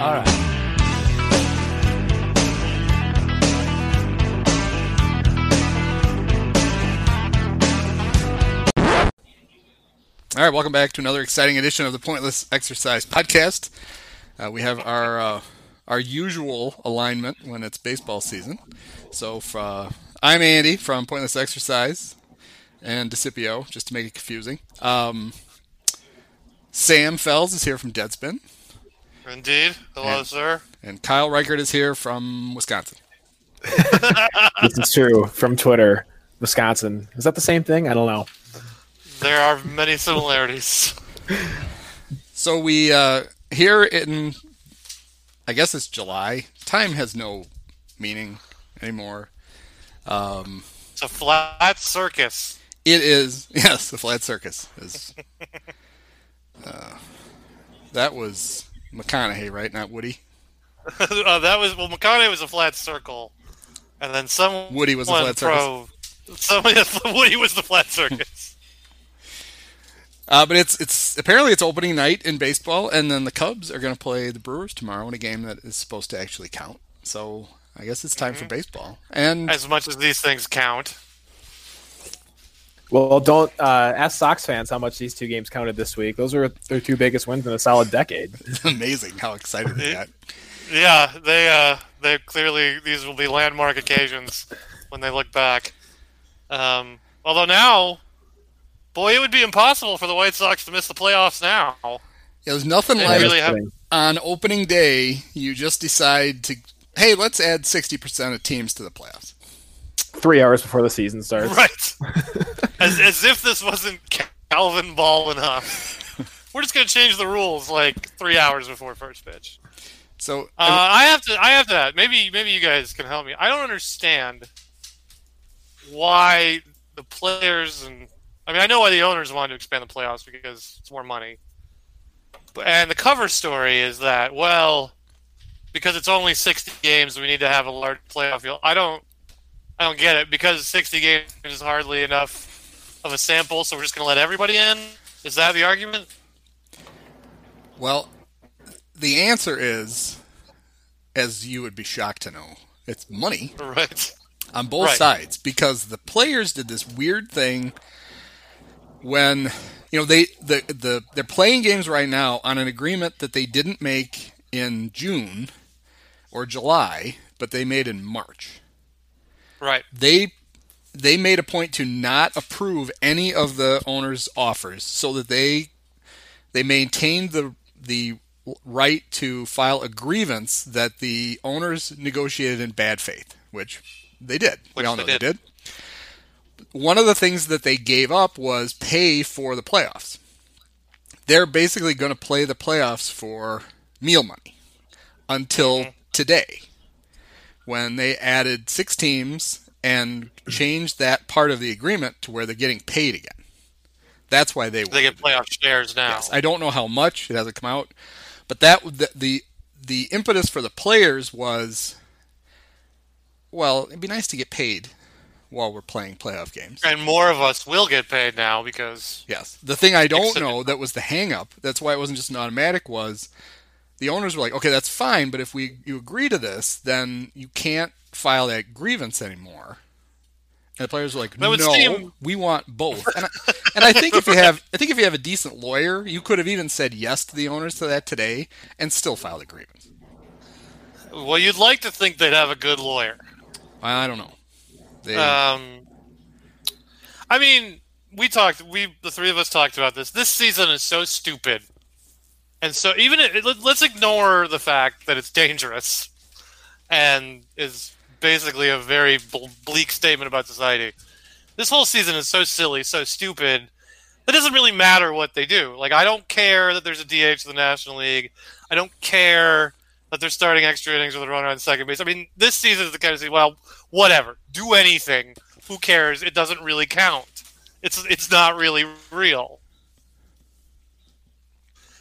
All right. All right, welcome back to another exciting edition of the Pointless Exercise Podcast. Uh, we have our uh, our usual alignment when it's baseball season. So, uh, I'm Andy from Pointless Exercise and Discipio, just to make it confusing. Um, Sam Fels is here from Deadspin, Indeed. Hello, And- sir. and Kyle Reichert is here from Wisconsin. This is true from Twitter, Wisconsin. Is that the same thing? I don't know. There are many similarities. So we uh, here in, I guess it's July. Time has no meaning anymore. Um, It's a flat circus. It is yes, the flat circus is. uh, that was McConaughey, right? Not Woody. uh, that was well, McConaughey was a flat circle, and then some Woody was a flat pro, Somebody, Woody was the flat circus. Uh, but it's it's apparently it's opening night in baseball, and then the Cubs are going to play the Brewers tomorrow in a game that is supposed to actually count. So I guess it's time for baseball. And as much as these things count. Well, don't uh, ask Sox fans how much these two games counted this week. Those are their two biggest wins in a solid decade. it's amazing how excited they got. Yeah, they uh, they clearly these will be landmark occasions when they look back. Um, although now, boy, it would be impossible for the White Sox to miss the playoffs now. It was nothing They like really have. on opening day you just decide to hey let's add 60% of teams to the playoffs Three hours before the season starts. Right. as, as if this wasn't Calvin Ball enough. We're just going to change the rules like three hours before first pitch. so Uh, I have to. I have to. Maybe. Maybe you guys can help me. I don't understand why the players and I mean I know why the owners wanted to expand the playoffs because it's more money. But, and the cover story is that well, because it's only sixty games, we need to have a large playoff field. I don't. I don't get it because sixty games is hardly enough of a sample, so we're just going to let everybody in. Is that the argument? well the answer is as you would be shocked to know it's money Right. on both Right. sides because the players did this weird thing when you know they the the they're playing games right now on an agreement that they didn't make in June or July but they made in March Right. they they made a point to not approve any of the owners' offers so that they they maintained the the right to file a grievance that the owners negotiated in bad faith, which they did. Which we all they know they did. did. One of the things that they gave up was pay for the playoffs. They're basically going to play the playoffs for meal money until Mm-hmm. today when they added six teams and changed that part of the agreement to where they're getting paid again. That's why they They get playoff shares now. Yes, I don't know how much it hasn't come out, but that the the, the impetus for the players was, well, it'd be nice to get paid while we're playing playoff games. And more of us will get paid now because Yes. The thing I don't know that was the hang up, that's why it wasn't just an automatic was the owners were like, "Okay, that's fine, but if we you agree to this, then you can't file that grievance anymore." And the players were like, "No, seem- we want both." And I, and I think if you have I think if you have a decent lawyer, you could have even said yes to the owners to that today and still filed a grievance. well, you'd like to think they'd have a good lawyer. I don't know. They, Um, I mean, we talked. We the three of us talked about this. This season is so stupid, and so even let- let's ignore the fact that it's dangerous, and is basically a very bleak statement about society. This whole season is so silly, so stupid. It doesn't really matter what they do. Like I don't care that there's a DH in the National League. I don't care that they're starting extra innings with a runner on second base. I mean, this season is the kind of season. Well, whatever. Do anything. Who cares? It doesn't really count. It's it's not really real.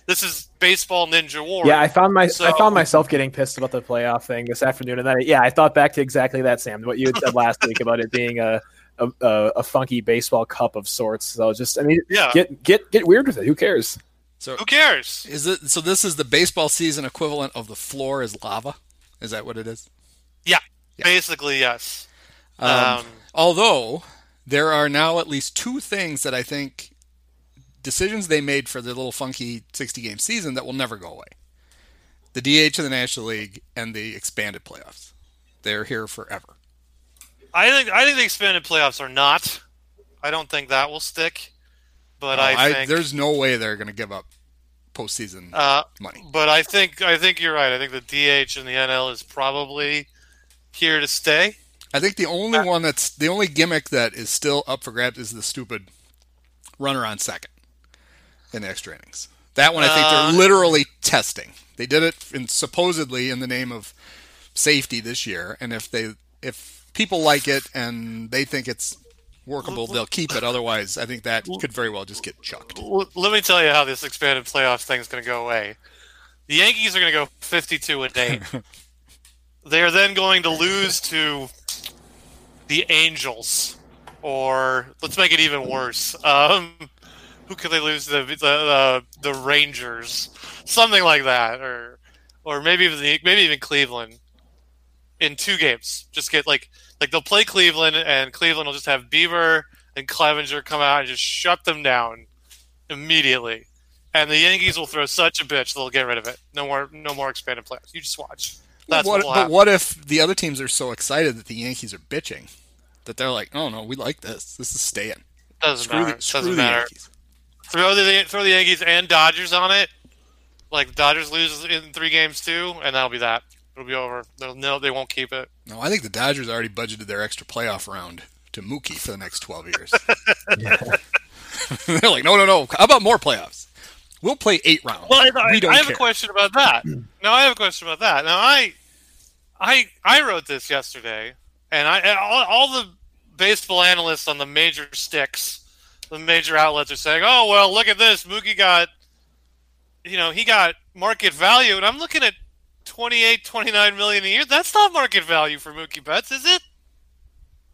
This is baseball ninja war. Yeah, I found my So- I found myself getting pissed about the playoff thing this afternoon, and then yeah, I thought back to exactly that, Sam, what you had said last week about it being a a, a a funky baseball cup of sorts. So just, I mean, Yeah. get get get weird with it. Who cares? So Who cares? is it? So this is the baseball season equivalent of the floor is lava. Is that what it is? Yeah, basically yes. Um, Um, although there are now at least two things that I think decisions they made for their little funky 60 game season that will never go away. The DH of the National League and the expanded playoffs. They're here forever. I think I think the expanded playoffs are not. I don't think that will stick. But I I- think there's no way they're going to give up postseason uh, money. but I think I think you're right. I think the DH in the NL is probably here to stay. I think the only one that's the only gimmick that is still up for grabs is the stupid runner on second in the extra innings. That one I think Uh, they're literally testing. They did it in, supposedly in the name of safety this year, and if they if people like it and they think it's workable, they'll keep it. Otherwise, I think that could very well just get chucked. Let me tell you how this expanded playoff thing is going to go away. The Yankees are going to go 52 and 8. they are then going to lose to the Angels, or let's make it even worse. Um, who could they lose? The the the, the Rangers, something like that, or or maybe even the, maybe even Cleveland in two games. Just get like like they'll play Cleveland, and Cleveland will just have Bieber and Clevinger come out and just shut them down immediately. And the Yankees will throw such a bitch they'll get rid of it. No more, no more expanded playoffs. You just watch. That's what, what but what if the other teams are so excited that the Yankees are bitching that they're like, "Oh no, we like this. This is staying. Doesn't Screw matter. the, Doesn't matter. Yankees." Throw the throw the Yankees and Dodgers on it. Like Dodgers lose in three games too, and that'll be that. It'll be over. They'll, no, they won't keep it. No, I think the Dodgers already budgeted their extra playoff round to Mookie for the next 12 years. They're like, no, no, no. How about more playoffs? We'll play eight rounds. Well, I, we don't I have care. a question about that. No, I have a question about that. Now I, I, I wrote this yesterday, and I and all, all the baseball analysts on the major sticks, the major outlets are saying, "Oh well, look at this. Mookie got, you know, he got market value," and I'm looking at 28, 29 million a year. That's not market value for Mookie Betts, is it?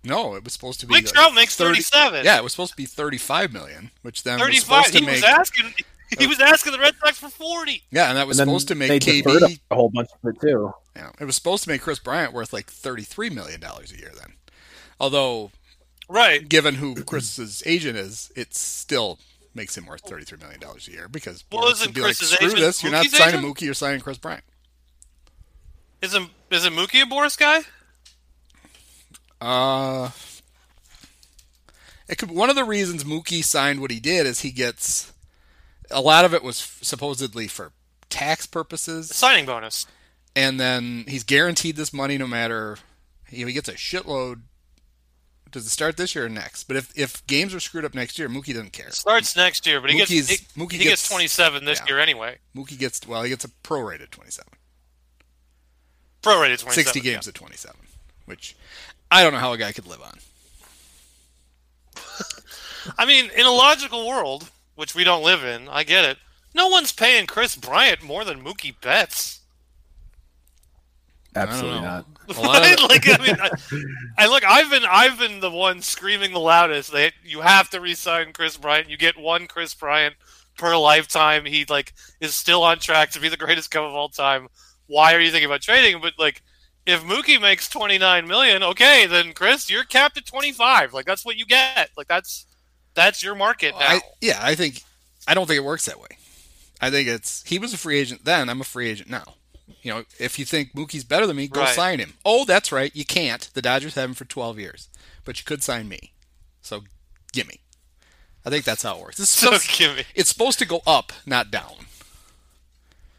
No, it was supposed to be. Mike like Trout makes 30 37. Yeah, it was supposed to be 35 million, which then was 35. supposed to He make. was asking. He was asking the Red Sox for 40. yeah, and that was And supposed to make deferred KB. a whole bunch of it too. Yeah, it was supposed to make Kris Bryant worth like 33 million dollars a year. Then, although Right. given who Kris's agent is, it still makes him worth 33 million dollars a year because Well, Boras isn't would be like, Kris's screw agent this. You're not signing agent? Mookie. You're signing Kris Bryant. Isn't isn't Mookie a Boras guy? Uh, it could. One of the reasons Mookie signed what he did is he gets a lot of it was supposedly for tax purposes, Signing bonus. and then he's guaranteed this money no matter. You know, he gets a shitload. Does it start this year or next? But if if games are screwed up next year, Mookie doesn't care. Starts next year, but he Mookie's- gets he, Mookie he gets- gets 27 this yeah. year anyway. Mookie gets well, he gets a prorated 27, Prorated 27. 60 games at 27, which I don't know how a guy could live on. I mean, in a logical world, which we don't live in, I get it. No one's paying Kris Bryant more than Mookie Betts. Absolutely not. A of like, I mean, I, I look, I've been, I've been the one screaming the loudest that you have to re-sign Kris Bryant. You get one Kris Bryant per lifetime. He like is still on track to be the greatest Cub of all time. Why are you thinking about trading? But like, if Mookie makes twenty nine million, okay, then Kris, you're capped at twenty five. Like that's what you get. Like that's that's your market now. I, yeah, I think I don't think it works that way. I think it's he was a free agent then. I'm a free agent now. You know, if you think Mookie's better than me, go Right. sign him. Oh, that's right, you can't. The Dodgers have him for 12 years, but you could sign me. So, gimme. I think that's how it works. It's so supposed, me it's supposed to go up, not down.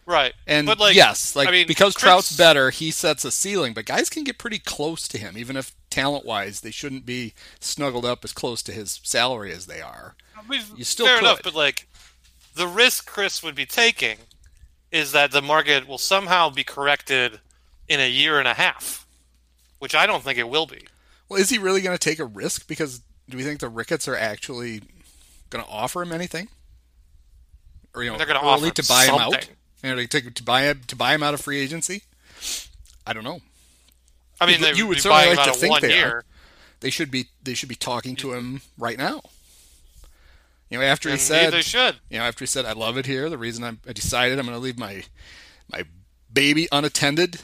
right. And but like, yes, like I mean, because Kris- Trout's better, he sets a ceiling. But guys can get pretty close to him, even if talent-wise they shouldn't be snuggled up as close to his salary as they are. I mean, You still fair could. enough, but like the risk Kris would be taking is that the market will somehow be corrected in a year and a half, which I don't think it will be. Well, is he really going to take a risk? Because do we think the Ricketts are actually going to offer him anything, or you know, They're gonna early offer to buy him out? You know, to, to buy him to buy him out of free agency. I don't know. I mean, You- they you would certainly like to think one they are. They should be they should be talking to him right now. You know, after he said, they should. you know, after he said, "I love it here," the reason I'm, I decided I'm going to leave my my baby unattended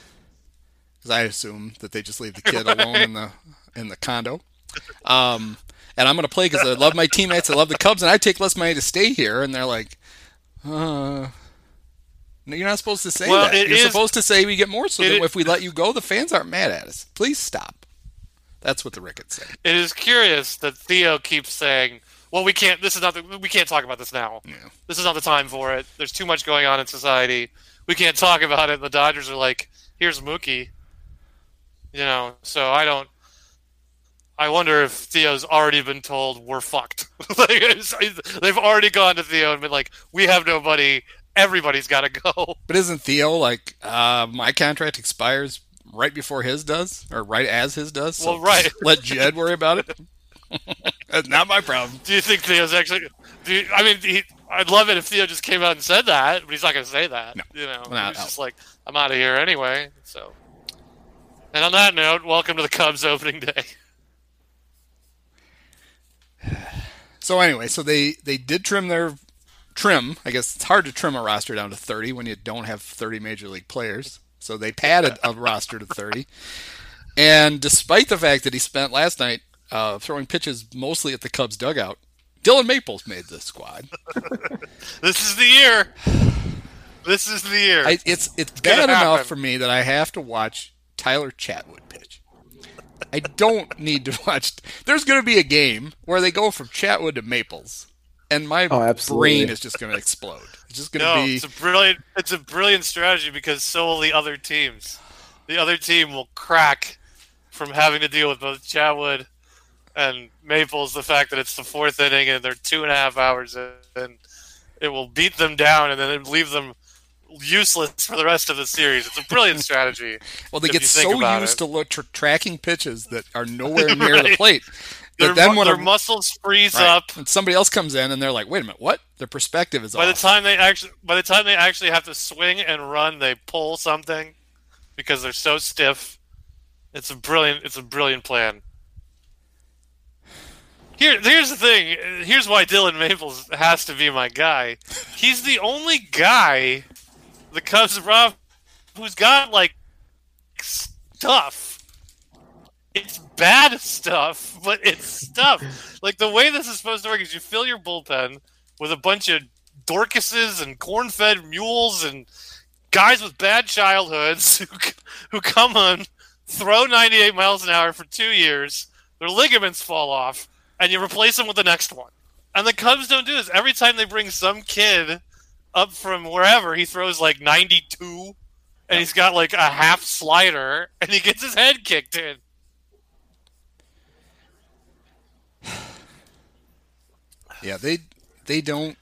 because I assume that they just leave the kid alone in the in the condo. Um, and I'm going to play because I love my teammates, I love the Cubs, and I take less money to stay here. And they're like, "Uh, no, you're not supposed to say Well, that. You're is- supposed to say we get more, so that if we let you go, the fans aren't mad at us. Please stop." That's what the Ricketts say. It is curious that Theo keeps saying, "Well, we can't. This is not. The, we can't talk about this now. Yeah. This is not the time for it. There's too much going on in society. We can't talk about it." And the Dodgers are like, "Here's Mookie." You know, so I don't. I wonder if Theo's already been told we're fucked. like, it's- they've already gone to Theo and been like, "We have nobody. Everybody's got to go." But isn't Theo like uh, my contract expires right before his does, or right as his does? So Well, right. Let Jed worry about it. That's not my problem. Do you think Theo's actually? Do you, I mean, he, I'd love it if Theo just came out and said that, but he's not going to say that. No. You know, he's just like, I'm out of here anyway. So, and on that note, welcome to the Cubs opening day. So anyway, so they they did trim their trim. I guess it's hard to trim a roster down to 30 when you don't have 30 major league players. So they padded a roster to 30. And despite the fact that he spent last night uh, throwing pitches mostly at the Cubs dugout, Dillon Maples made the squad. This is the year. This is the year. I, it's it's gonna bad enough happen. for me that I have to watch Tyler Chatwood pitch. I don't need to watch. There's going to be a game where they go from Chatwood to Maples, and my Oh, brain is just going to explode. It's just going no, to be. it's a brilliant. It's a brilliant strategy because so will the other teams. The other team will crack from having to deal with both Chatwood and Maples. The fact that it's the fourth inning and they're two and a half hours in, and it will beat them down and then leave them useless for the rest of the series. It's a brilliant strategy. well, they get so used it. to look tr- tracking pitches that are nowhere near the plate Their, that then when their a, muscles freeze right, up. and somebody else comes in and they're like, "Wait a minute, what?" Their perspective is By the time they actually, by the time they actually have to swing and run, they pull something because they're so stiff. It's a brilliant. It's a brilliant plan. Here, here's the thing. Here's why Dillon Maples has to be my guy. He's the only guy the Cubs have who's got like stuff. It's bad stuff, but it's stuff. like the way this is supposed to work is you fill your bullpen with a bunch of Dorcases and corn-fed mules and guys with bad childhoods who, who come on, throw 98 miles an hour for two years, their ligaments fall off, and you replace them with the next one. And the Cubs don't do this. Every time they bring some kid up from wherever, he throws like 92, and he's got like a half slider, and he gets his head kicked in. yeah, they they don't.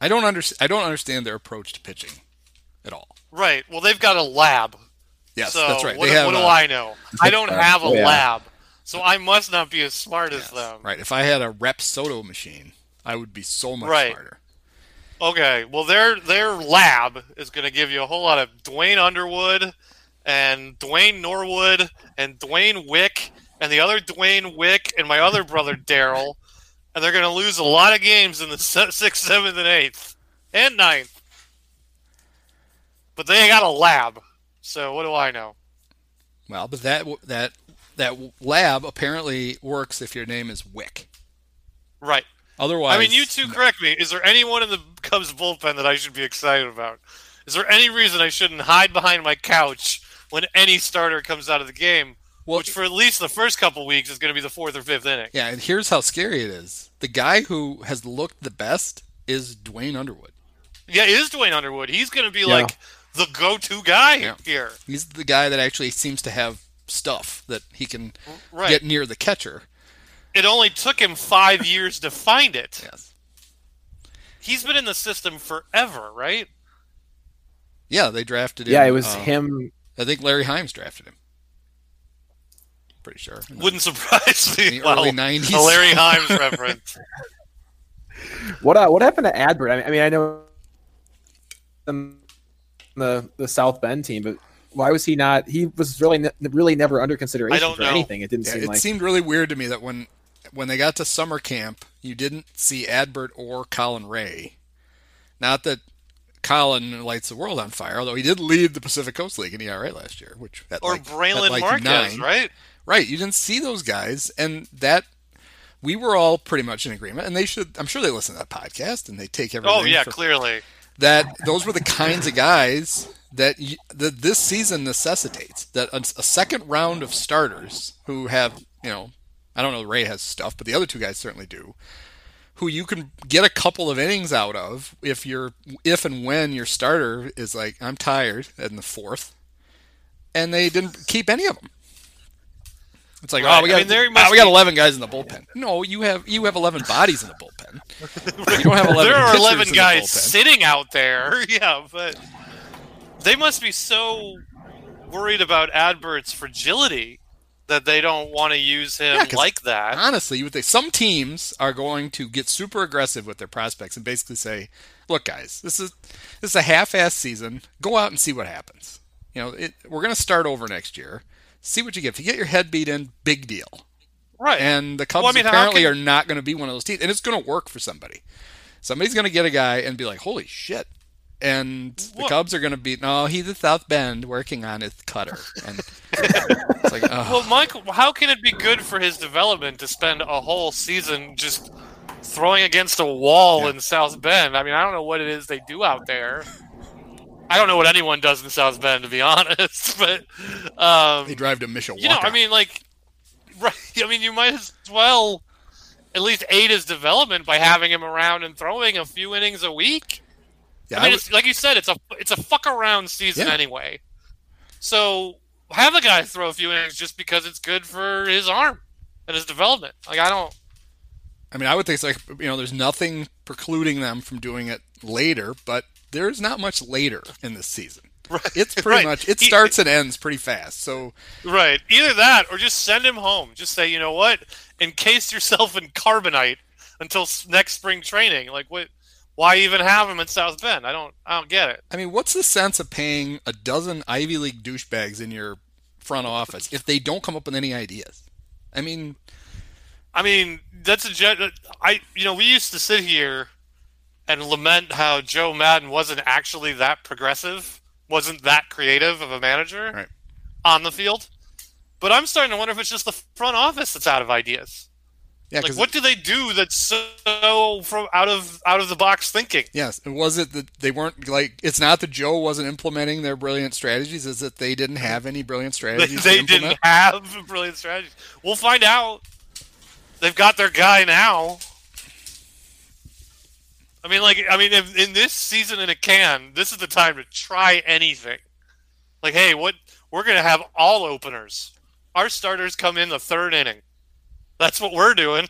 I don't understand. I don't understand their approach to pitching at all. Right. Well, they've got a lab. Yes, so that's right. What, They have what do I know? I don't have a Yeah. lab, so I must not be as smart as them. Right. If I had a Rapsodo machine, I would be so much Right. smarter. Okay, well their their lab is going to give you a whole lot of Duane Underwood and Dwayne Norwood and Dwayne Wick and the other Dwayne Wick and my other brother Daryl, and they're going to lose a lot of games in the sixth, seventh, and eighth and ninth. But they got a lab, so what do I know? Well, but that that that lab apparently works if your name is Wick. Right. Otherwise, I mean, you two correct me. Is there anyone in the Cubs bullpen that I should be excited about? Is there any reason I shouldn't hide behind my couch when any starter comes out of the game? Well- which for at least the first couple weeks is going to be the fourth or fifth inning. Yeah, and here's how scary it is. The guy who has looked the best is Duane Underwood. Yeah, it is Duane Underwood. He's going to be Yeah. like the go-to guy Yeah. here. He's the guy that actually seems to have stuff that he can Right. get near the catcher. It only took him five years to find it. Yes. He's been in the system forever, right? Yeah, they drafted him. Yeah, it was uh, him. I think Larry Himes drafted him. Pretty sure. Wouldn't surprise me. In the Wow. early 90s. A Larry Himes reference. What uh, what happened to Adbert? I mean, I, know um, the the South Bend team, but why was he not? He was really ne- really never under consideration I don't for know. anything. It didn't Yeah, seem it like. seemed really weird to me that when when they got to summer camp you didn't see Adbert or Colin Rea. Not that Colin lights the world on fire, although he did lead the Pacific Coast League in ERA last year, which at Or like, Brailyn at like Marquez, nine. right? Right, you didn't see those guys, and that we were all pretty much in agreement. And they should, I'm sure they listen to that podcast and they take everything. Oh yeah, for- clearly. that those were the kinds of guys that, y that this season necessitates. That a, a second round of starters who have, you know, I don't know, Rea has stuff, but the other two guys certainly do. Who you can get a couple of innings out of if you're if and when your starter is like I'm tired in the fourth, and they didn't keep any of them. It's like Right. oh we I got mean, there ah, we got eleven guys in the bullpen. No, you have you have eleven bodies in the bullpen. You don't have eleven. there are 11 in the guys sitting out there. Yeah, but they must be so worried about Adbert's fragility that they don't want to use him Yeah, like that. honestly, you some teams are going to get super aggressive with their prospects and basically say, "Look, guys, this is this is a half-ass season. Go out and see what happens. You know, it, we're going to start over next year. See what you get. If you get your head beat in, big deal. Right. And the Cubs Well, I mean, apparently can- are not going to be one of those teams, and it's going to work for somebody. Somebody's going to get a guy and be like, "Holy shit!" And the Cubs are going to be, "No, he's at South Bend working on his cutter." And it's like, oh, Well, Michael, how can it be good for his development to spend a whole season just throwing against a wall Yeah. in South Bend? I mean, I don't know what it is they do out there. I don't know what anyone does in South Bend, to be honest. But um, they drive to Mishawaka. you know, I mean, like, right? I mean, you might as well at least aid his development by having him around and throwing a few innings a week. Yeah, I mean, would- it's like you said, it's a it's a fuck around season Yeah. anyway. So have a guy throw a few innings just because it's good for his arm and his development. Like I don't. I mean, I would think it's like you know, there's nothing precluding them from doing it later, but there's not much later in this season. Right, It's pretty right. much it starts and ends pretty fast. So Right. Either that or just send him home. Just say, you know what? Encase yourself in carbonite until next spring training. Like what? Why even have him in South Bend? I don't. I don't get it. I mean, what's the sense of paying a dozen Ivy League douchebags in your front office if they don't come up with any ideas? I mean, I mean, that's a I you know we used to sit here and lament how Joe Maddon wasn't actually that progressive, wasn't that creative of a manager Right. on the field. But I'm starting to wonder if it's just the front office that's out of ideas. Yeah, Like, what do they do that's so from out of out of the box thinking? yes, and was it that they weren't like? It's not that Joe wasn't implementing their brilliant strategies; is that they didn't have any brilliant strategies? they to didn't have brilliant strategies. We'll find out. They've got their guy now. I mean, like, I mean, if, in this season in a can, this is the time to try anything. Like, hey, what we're gonna have all openers. Our starters come in the third inning. That's what we're doing.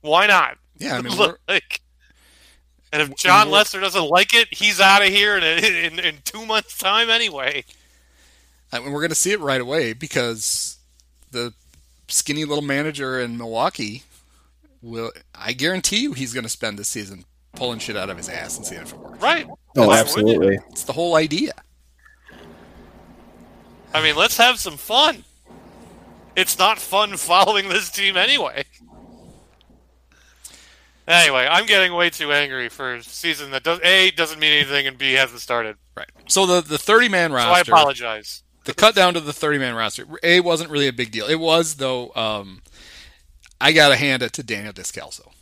Why not? Yeah, I mean, like, and if Jon we're- Lester doesn't like it, he's out of here in, in in two months' time anyway. I mean, we're going to see it right away because the skinny little manager in Milwaukee will. I guarantee you, he's going to spend this season pulling shit out of his ass and seeing if it works. Right. Oh, Why wouldn't absolutely. It's the whole idea. I mean, let's have some fun. It's not fun following this team anyway. Anyway, I'm getting way too angry for a season that does A doesn't mean anything and B hasn't started. Right. So the the thirty man roster. So I apologize. the cut down to the 30 man roster a wasn't really a big deal it was though um, i gotta hand it to daniel descalso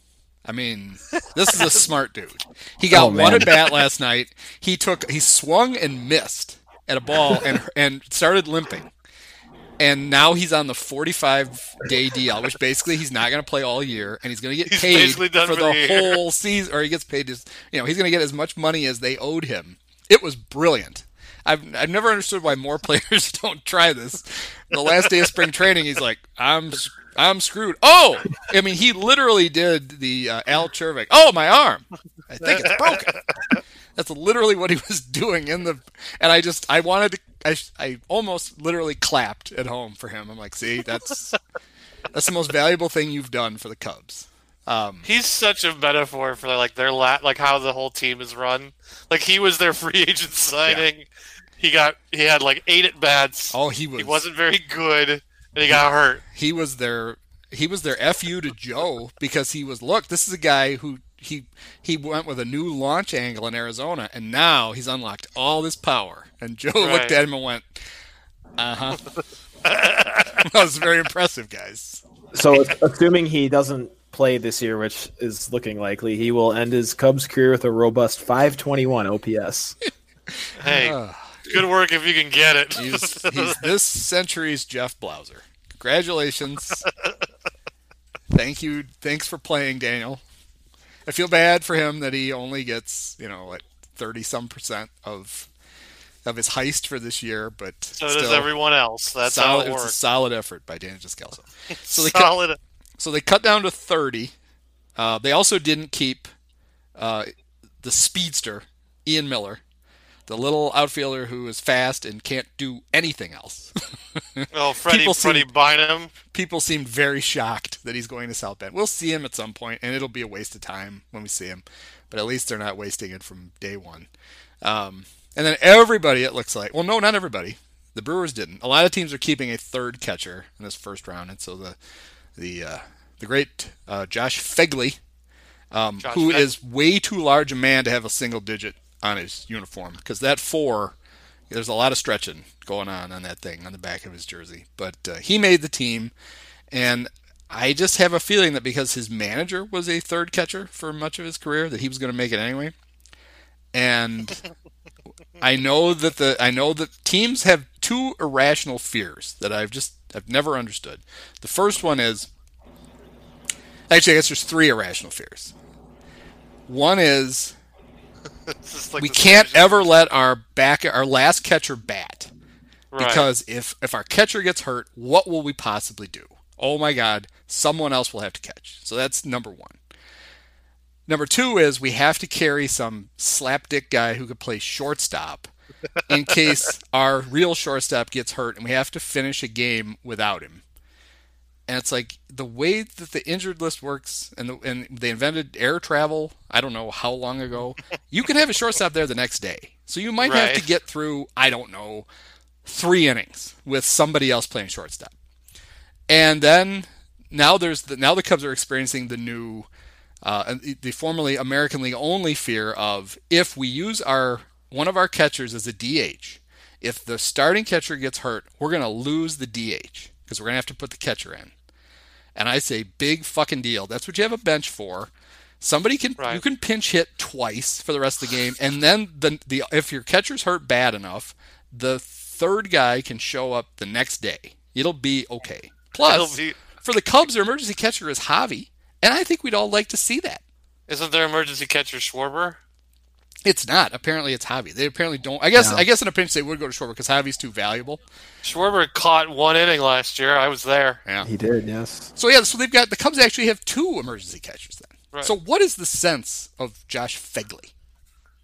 i mean this is a smart dude he got Oh, one at bat last night he took he swung and missed at a ball and and started limping and now he's on the 45 day DL, which basically he's not going to play all year, and he's going to get He's paid for for the the whole season, or he gets paid just you know he's going to get as much money as they owed him. It was brilliant. I've I've never understood why more players don't try this. The last day of spring training, he's like, "I'm I'm screwed." Oh, I mean, he literally did the uh, Al Czervik. Oh, my arm. I think it's broken. That's literally what he was doing in the. And I just I wanted to. I I almost literally clapped at home for him. I'm like, see, that's that's the most valuable thing you've done for the Cubs. Um, He's such a metaphor for like their la- like how the whole team is run. Like he was their free agent signing. He got he had like eight at bats. oh, he was He wasn't very good, and he got hurt. he was their he was their fu to Joe because he was look. This is a guy who he he went with a new launch angle in Arizona, and now he's unlocked all this power. And Joe Right. looked at him and went, "Uh huh." that was very impressive, guys. So, assuming he doesn't play this year, which is looking likely, he will end his Cubs career with a robust 521 OPS. Hey, Uh, good work if you can get it. he's he's this century's Jeff Blauser. Congratulations. Thank you. Thanks for playing, Daniel. I feel bad for him that he only gets, you know, like thirty some percent of of his heist for this year, but so still, does everyone else. That's solid, how it it's a works. solid effort by Daniel Descalso. So they cut, Solid. so they cut down to thirty. Uh, they also didn't keep uh, the speedster Ian Miller, the little outfielder who is fast and can't do anything else. Oh, Freddie, People Freddie seem- Bynum. people seemed very shocked that he's going to South Bend. We'll see him at some point, and it'll be a waste of time when we see him. But at least they're not wasting it from day one. Um, and then everybody, it looks like, well, no, not everybody. The Brewers didn't. A lot of teams are keeping a third catcher in this first round, and so the the uh, the great uh, Josh Phegley, um, Josh who Feg- is way too large a man to have a single digit on his uniform, because that four there's a lot of stretching going on on that thing on the back of his jersey. But uh, he made the team, and I just have a feeling that because his manager was a third catcher for much of his career, that he was going to make it anyway. And I know that the I know that teams have two irrational fears that I've just I've never understood. The first one is actually I guess there's three irrational fears. One is is like we can't same- ever let our back our last catcher bat Right. because if if our catcher gets hurt, what will we possibly do? Oh my God, someone else will have to catch. So that's number one. Number two is we have to carry some slapdick guy who could play shortstop in case our real shortstop gets hurt and we have to finish a game without him. And it's like the way that the injured list works, and the, and they invented air travel. I don't know how long ago. You can have a shortstop there the next day, so you might have to get through. I don't know, three innings with somebody else playing shortstop. And then now there's the, now the Cubs are experiencing the new, uh, the formerly American League only fear of if we use our one of our catchers as a DH, if the starting catcher gets hurt, we're gonna lose the DH because we're gonna have to put the catcher in. And I say big fucking deal. That's what you have a bench for. Somebody can Right. you can pinch hit twice for the rest of the game, and then the the if your catcher's hurt bad enough, the third guy can show up the next day. It'll be okay. Plus, be- for the Cubs, their emergency catcher is Javi, and I think we'd all like to see that. Isn't there emergency catcher Schwarber? It's not. Apparently, it's Javi. They apparently don't. I guess. No. I guess in a pinch they would go to Schwarber because Javi's too valuable. Schwarber caught one inning last year. I was there. Yeah. He did, yes. So yeah. So they've got the Cubs actually have two emergency catchers then. Right. So what is the sense of Josh Phegley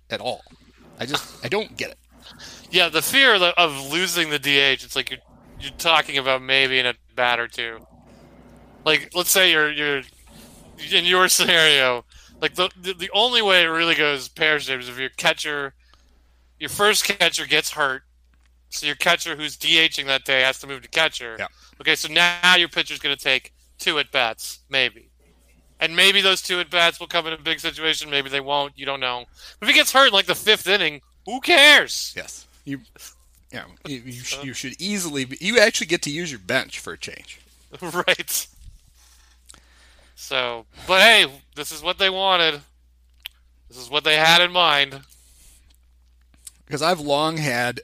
at all? I just I don't get it. Yeah, the fear of of losing the DH. It's like you're you're talking about maybe in a bat or two. Like, let's say you're you're in your scenario. Like the the, the only way it really goes pear shaped is if your catcher, your first catcher gets hurt, so your catcher who's DHing that day has to move to catcher. Yeah. Okay, so now your pitcher's going to take two at bats, maybe. And maybe those two at bats will come in a big situation. Maybe they won't. You don't know. But if he gets hurt in like the fifth inning, who cares? Yes. You. Yeah. You, you, you should easily. Be, you actually get to use your bench for a change. right. So, but hey, this is what they wanted. This is what they had in mind. because I've long had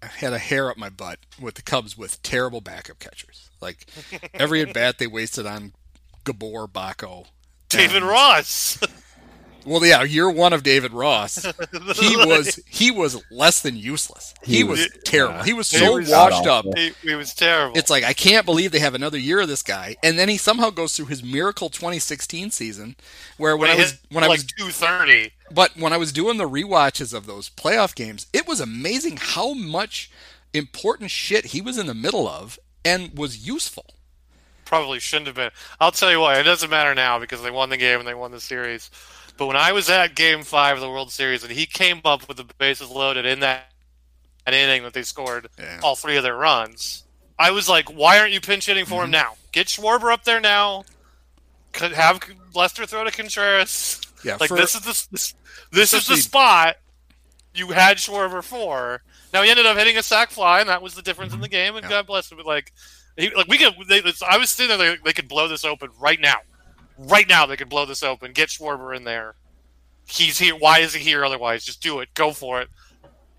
had a hair up my butt with the Cubs with terrible backup catchers. Like every at bat they wasted on Gabor Baco. David And- Ross. Well, yeah, year one of David Ross, he was he was less than useless. He, He was was- terrible. yeah. He was He so was washed up. he, he was terrible. It's like I can't believe they have another year of this guy, and then he somehow goes through his miracle 2016 season, where when He I was hit when I like was two thirty. But when I was doing the rewatches of those playoff games, it was amazing how much important shit he was in the middle of and was useful. Probably shouldn't have been. I'll tell you what. It doesn't matter now because they won the game and they won the series. But when I was at Game Five of the World Series and he came up with the bases loaded in that an inning that they scored Yeah. all three of their runs, I was like, "Why aren't you pinch hitting for him Mm-hmm. now? Get Schwarber up there now. Could have Lester throw to Contreras. Yeah, like for- this is the this, this is the spot you had Schwarber for. Now he ended up hitting a sack fly, and that was the difference in the game. And Yeah. God bless him. But like, he, like we could. They, I was sitting there. They, they could blow this open right now. Right now, they could blow this open. Get Schwarber in there. He's here. Why is he here? Otherwise, just do it. Go for it.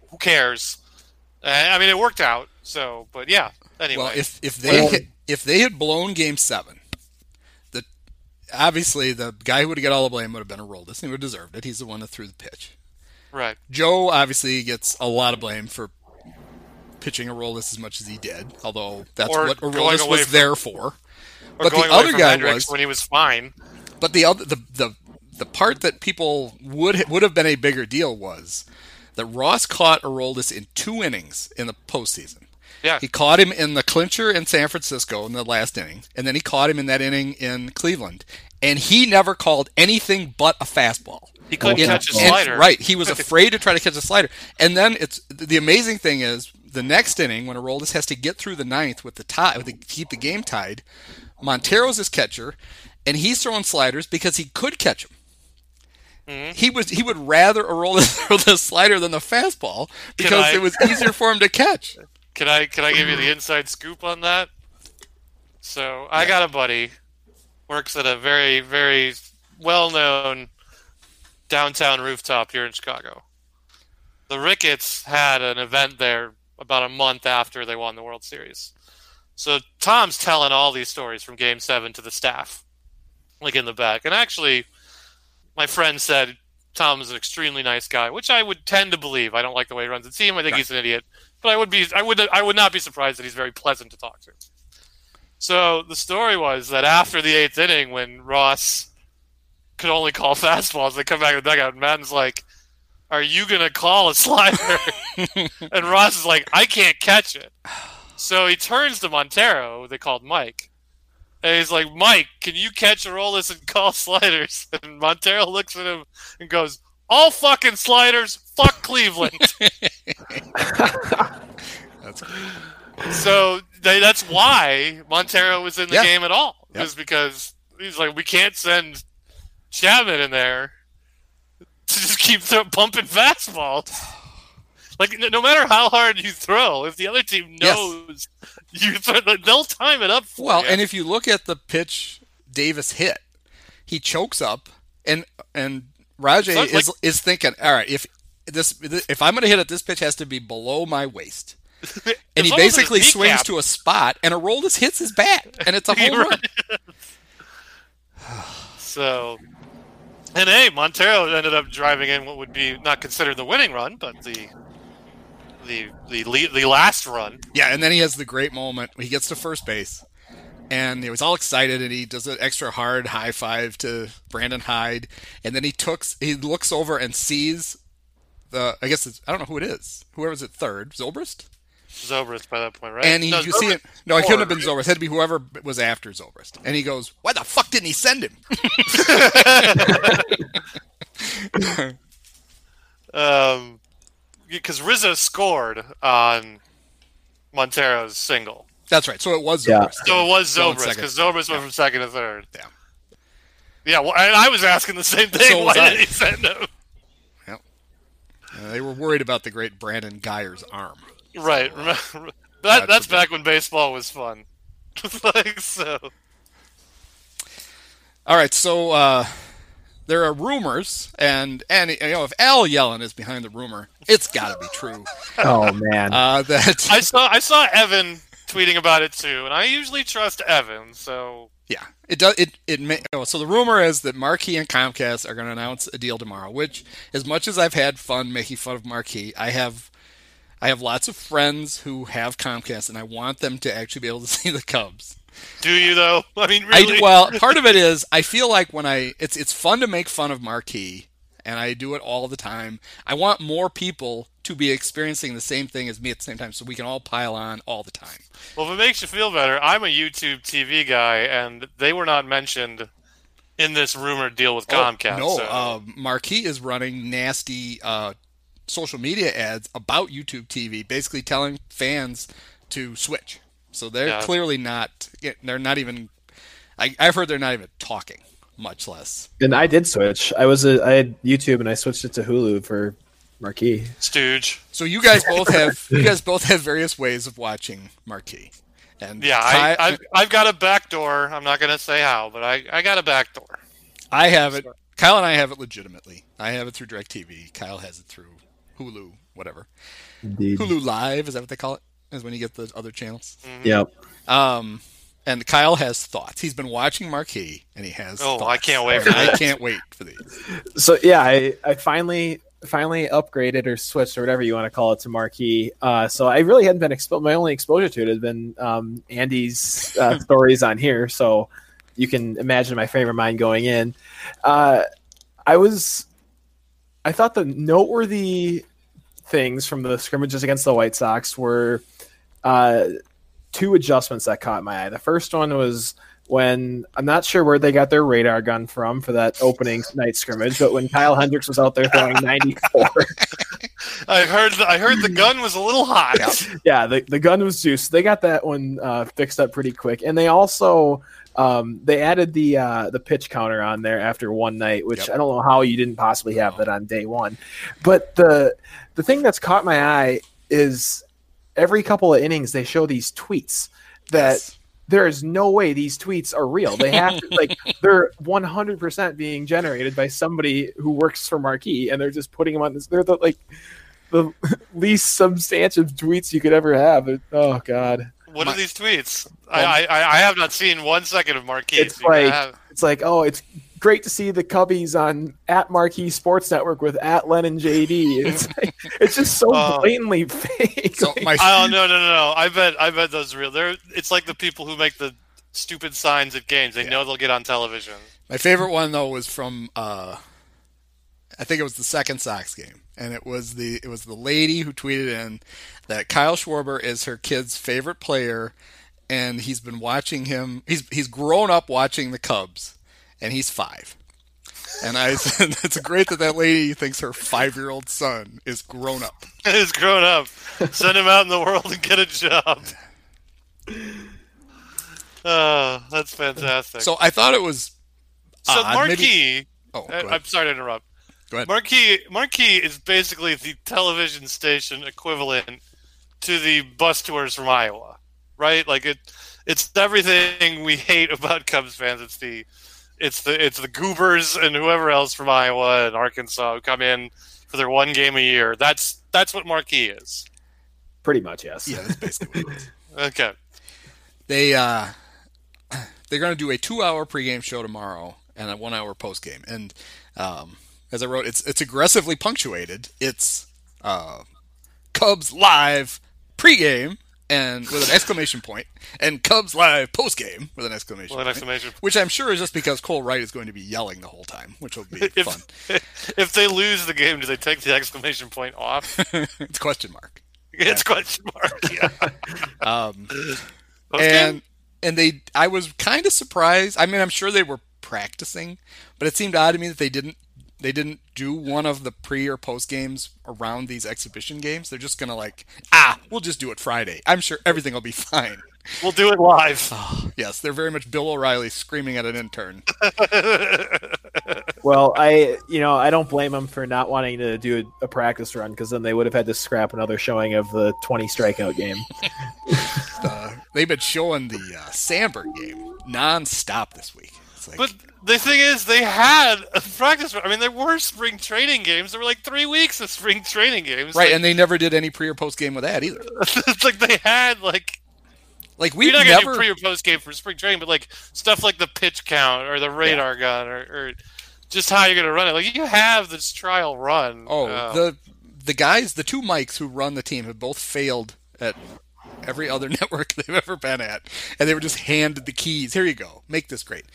Who cares? Uh, I mean, it worked out. So, but yeah. Anyway, Well, if if they Well- had, if they had blown Game Seven, the obviously the guy who would have got all the blame would have been Aroldis, and he would have deserved it. He's the one that threw the pitch. right. Joe obviously gets a lot of blame for pitching Aroldis as much as he did, although that's Or what going Aroldis was from- there for. Or But the other guy was- when he was fine. But the other the the the part that people would would have been a bigger deal was that Ross caught Aroldis in two innings in the postseason. Yeah. He caught him in the clincher in San Francisco in the last inning, and then he caught him in that inning in Cleveland, and he never called anything but a fastball. He couldn't And- catch a and- slider. right, he was afraid to try to catch a slider. And then it's the amazing thing is the next inning when Aroldis has to get through the ninth with the tie with the, keep the game tied. Montero's his catcher, and he's throwing sliders because he could catch them. Mm-hmm. He was he would rather roll throw the slider than the fastball because I- it was easier for him to catch. Can I can I give you the inside scoop on that? So I got a buddy works at a very very well known downtown rooftop here in Chicago. The Ricketts had an event there about a month after they won the World Series. So Tom's telling all these stories from Game Seven to the staff, like in the back. And actually, my friend said Tom is an extremely nice guy, which I would tend to believe. I don't like the way he runs the team. I think Right. he's an idiot, but I would be I would I would not be surprised that he's very pleasant to talk to. So the story was that after the eighth inning, when Ross could only call fastballs, they come back to the dugout, and Maddon's like, "Are you gonna call a slider?" and Ross is like, "I can't catch it." So he turns to Montero, they called Mike, and he's like, "Mike, can you catch Aroldis and call sliders?" And Montero looks at him and goes, "All fucking sliders, fuck Cleveland." That's so they, that's why Montero was in the Yeah. game at all. Yep. Was because he's like, we can't send Chapman in there to just keep throw, pumping fastballs. Like no, matter how hard you throw, if the other team Yes. knows you, throw, they'll time it up for Well, you. and if you look at the pitch Davis hit, he chokes up, and and Rajai it's is is thinking, all right, if this if I'm going to hit it, this pitch has to be below my waist. And he basically swings to a spot, and a Aroldis hits his bat, and it's a home run. So, and hey, Montero ended up driving in what would be not considered the winning run, but the the the the last run. Yeah, and then he has the great moment. He gets to first base, and he was all excited, and he does an extra hard high five to Brandon Hyde, and then he took he looks over and sees the I guess it's, I don't know who it is. Whoever's at third, Zobrist, Zobrist by that point, right? and he No, you see Zobrist- it. No, it couldn't have been Zobrist. It had to be whoever was after Zobrist. And he goes, "Why the fuck didn't he send him?" Um, because Rizzo scored on Montero's single, That's right. So it was Yeah. Zobrist. so it was Going Zobrist second. because Zobrist went from second to third. Yeah. Yeah, well, and I was asking the same thing. So Why I. did he send him? Yep. Uh, they were worried about the great Brandon Guyer's arm. Right. Remember, that, That's that's back when baseball was fun. like so. All right, so uh, there are rumors, and and you know if Al Yellon is behind the rumor, it's got to be true. Oh man. Uh, that I saw I saw Evan tweeting about it too, and I usually trust Evan. So yeah, it does. It it may, oh, so the rumor is that Marquee and Comcast are going to announce a deal tomorrow. Which, as much as I've had fun making fun of Marquee, I have I have lots of friends who have Comcast, and I want them to actually be able to see the Cubs. Do you though? I mean, I really? do, well, part of it is I feel like when I it's it's fun to make fun of Marquee, and I do it all the time. I want more people to be experiencing the same thing as me at the same time, so we can all pile on all the time. Well, if it makes you feel better, I'm a YouTube TV guy, and they were not mentioned in this rumored deal with Comcast. no, so- uh, Marquee is running nasty uh, social media ads about YouTube TV, basically telling fans to switch. So they're Yeah. clearly not. They're not even. I, I've heard they're not even talking, much less. And I did switch. I was a, I had YouTube and I switched it to Hulu for Marquee. Stooge. So you guys both have you guys both have various ways of watching Marquee. And Yeah, Ty- I, I've, I've got a back door. I'm not going to say how, but I, I got a back door. I have it. Kyle and I have it legitimately. I have it through DirecTV. Kyle has it through Hulu, whatever. Indeed. Hulu Live is that what they call it? Is when you get those other channels. Yep. Um, and Kyle has thoughts. He's been watching Marquee, and he has. Oh, thoughts. I can't wait for I can't wait for these. So yeah, I, I finally finally upgraded or switched or whatever you want to call it to Marquee. Uh, so I really hadn't been exposed. My only exposure to it has been um, Andy's uh, stories on here. So you can imagine my frame of mind going in. Uh, I was, I thought the noteworthy things from the scrimmages against the White Sox were uh, two adjustments that caught my eye. The first one was when I'm not sure where they got their radar gun from for that opening night scrimmage, but when Kyle Hendricks was out there throwing 94, I heard I heard the gun was a little hot. yeah, the, the gun was juiced. They got that one uh, fixed up pretty quick, and they also um, they added the uh, the pitch counter on there after one night, which Yep. I don't know how you didn't possibly have that on day one. But the the thing that's caught my eye is every couple of innings they show these tweets that Yes. there is no way these tweets are real. They have to like they're one hundred percent being generated by somebody who works for Marquee, and they're just putting them on this. They're the like the least substantive tweets you could ever have. Oh God, What My- are these tweets? I, I I have not seen one second of Marquee. It's like- it's like oh, it's great to see the Cubbies on at Marquee Sports Network with at Lennon JD. It's like, it's just so Oh. blatantly fake. So Like, my oh no no no no! I bet I bet those are real. They're it's like the people who make the stupid signs at games. They know they'll get on television. My favorite one though was from uh, I think it was the second Sox game, and it was the it was the lady who tweeted in that Kyle Schwarber is her kid's favorite player, and he's been watching him. He's he's grown up watching the Cubs, and he's five. And I said, it's great that that lady thinks her five year old son is grown up. He's grown up. Send him out in the world and get a job. Oh, that's fantastic. So I thought it was. So odd. Marquee, Maybe- oh, uh, ahead. I'm sorry to interrupt. Go ahead. Marquee, Marquee is basically the television station equivalent to the bus tours from Iowa, right? Like it, it's everything we hate about Cubs fans. It's the, it's the, it's the goobers and whoever else from Iowa and Arkansas who come in for their one game a year. That's that's what Marquee is. pretty much yes. yeah, that's basically what it is. Okay. they uh they're going to do a two-hour pregame show tomorrow and a one-hour postgame. And um, as I wrote, it's it's aggressively punctuated. It's uh, Cubs live pregame and with an exclamation point, and Cubs live post game with an exclamation Well, an point. exclamation. Which I'm sure is just because Cole Wright is going to be yelling the whole time, which will be fun. If if they lose the game, do they take the exclamation point off? it's question mark. It's question mark. Yeah. Um, and and they I was kind of surprised. I mean, I'm sure they were practicing, but it seemed odd to me that they didn't they didn't do one of the pre or post games around these exhibition games. They're just gonna like ah, we'll just do it Friday. I'm sure everything will be fine. we'll do it live. Yes, they're very much Bill O'Reilly screaming at an intern. Well, I you know I don't blame them for not wanting to do a, a practice run because then they would have had to scrap another showing of the 20 strikeout game. Uh, they've been showing the uh, Sandberg game nonstop this week. It's like But the thing is, they had a practice. I mean, there were spring training games. There were like three weeks of spring training games. right, Like, and they never did any pre or post game with that either. it's like they had like Like you're not gonna do pre or post game for spring training, but like stuff like the pitch count or the radar gun or, or just how you're gonna run it. Like you have this trial run. Oh, Uh, the the guys, the two mics who run the team have both failed at every other network they've ever been at, and they were just handed the keys. Here you go, make this great.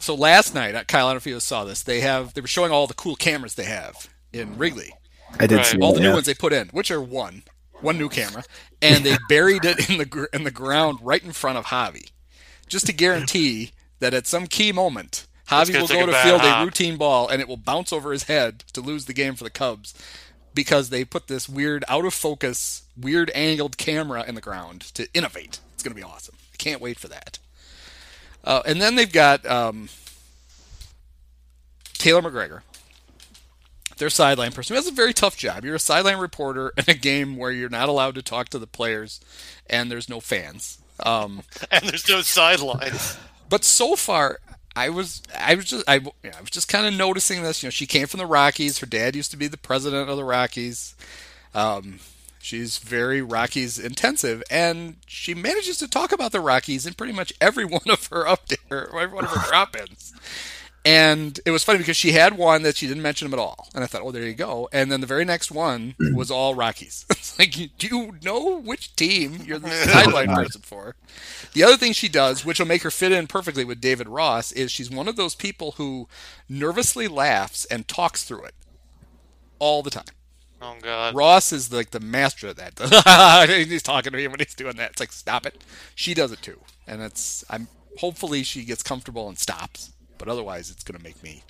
So last night, Kyle, I don't know if you saw this. They have they were showing all the cool cameras they have in Wrigley, I did Right. see all that, the new yeah. ones they put in, which are one one new camera, and they buried it in the in the ground right in front of Javi, just to guarantee that at some key moment. Javi will take go to bad field a routine ball and it will bounce over his head to lose the game for the Cubs because they put this weird out of focus, weird angled camera in the ground to innovate. It's going to be awesome. I can't wait for that. Uh, and then they've got um, Taylor McGregor, their sideline person, who has a very tough job. You're a sideline reporter in a game where you're not allowed to talk to the players, and there's no fans. Um, and there's no sidelines. but so far, I was I was just I, I was just kind of noticing this. You know, she came from the Rockies. Her dad used to be the president of the Rockies. Um, she's very Rockies intensive, and she manages to talk about the Rockies in pretty much every one of her update or every one of her drop-ins. And it was funny because she had one that she didn't mention them at all, and I thought, oh, there you go. And then the very next one was all Rockies. it's like, do you know which team you're the sideline person for? The other thing she does, which will make her fit in perfectly with David Ross, is she's one of those people who nervously laughs and talks through it all the time. Oh God. Ross is like the master of that. he's talking to me when he's doing that. It's like stop it. She does it too, and it's I'm hopefully she gets comfortable and stops. But otherwise, it's going to make me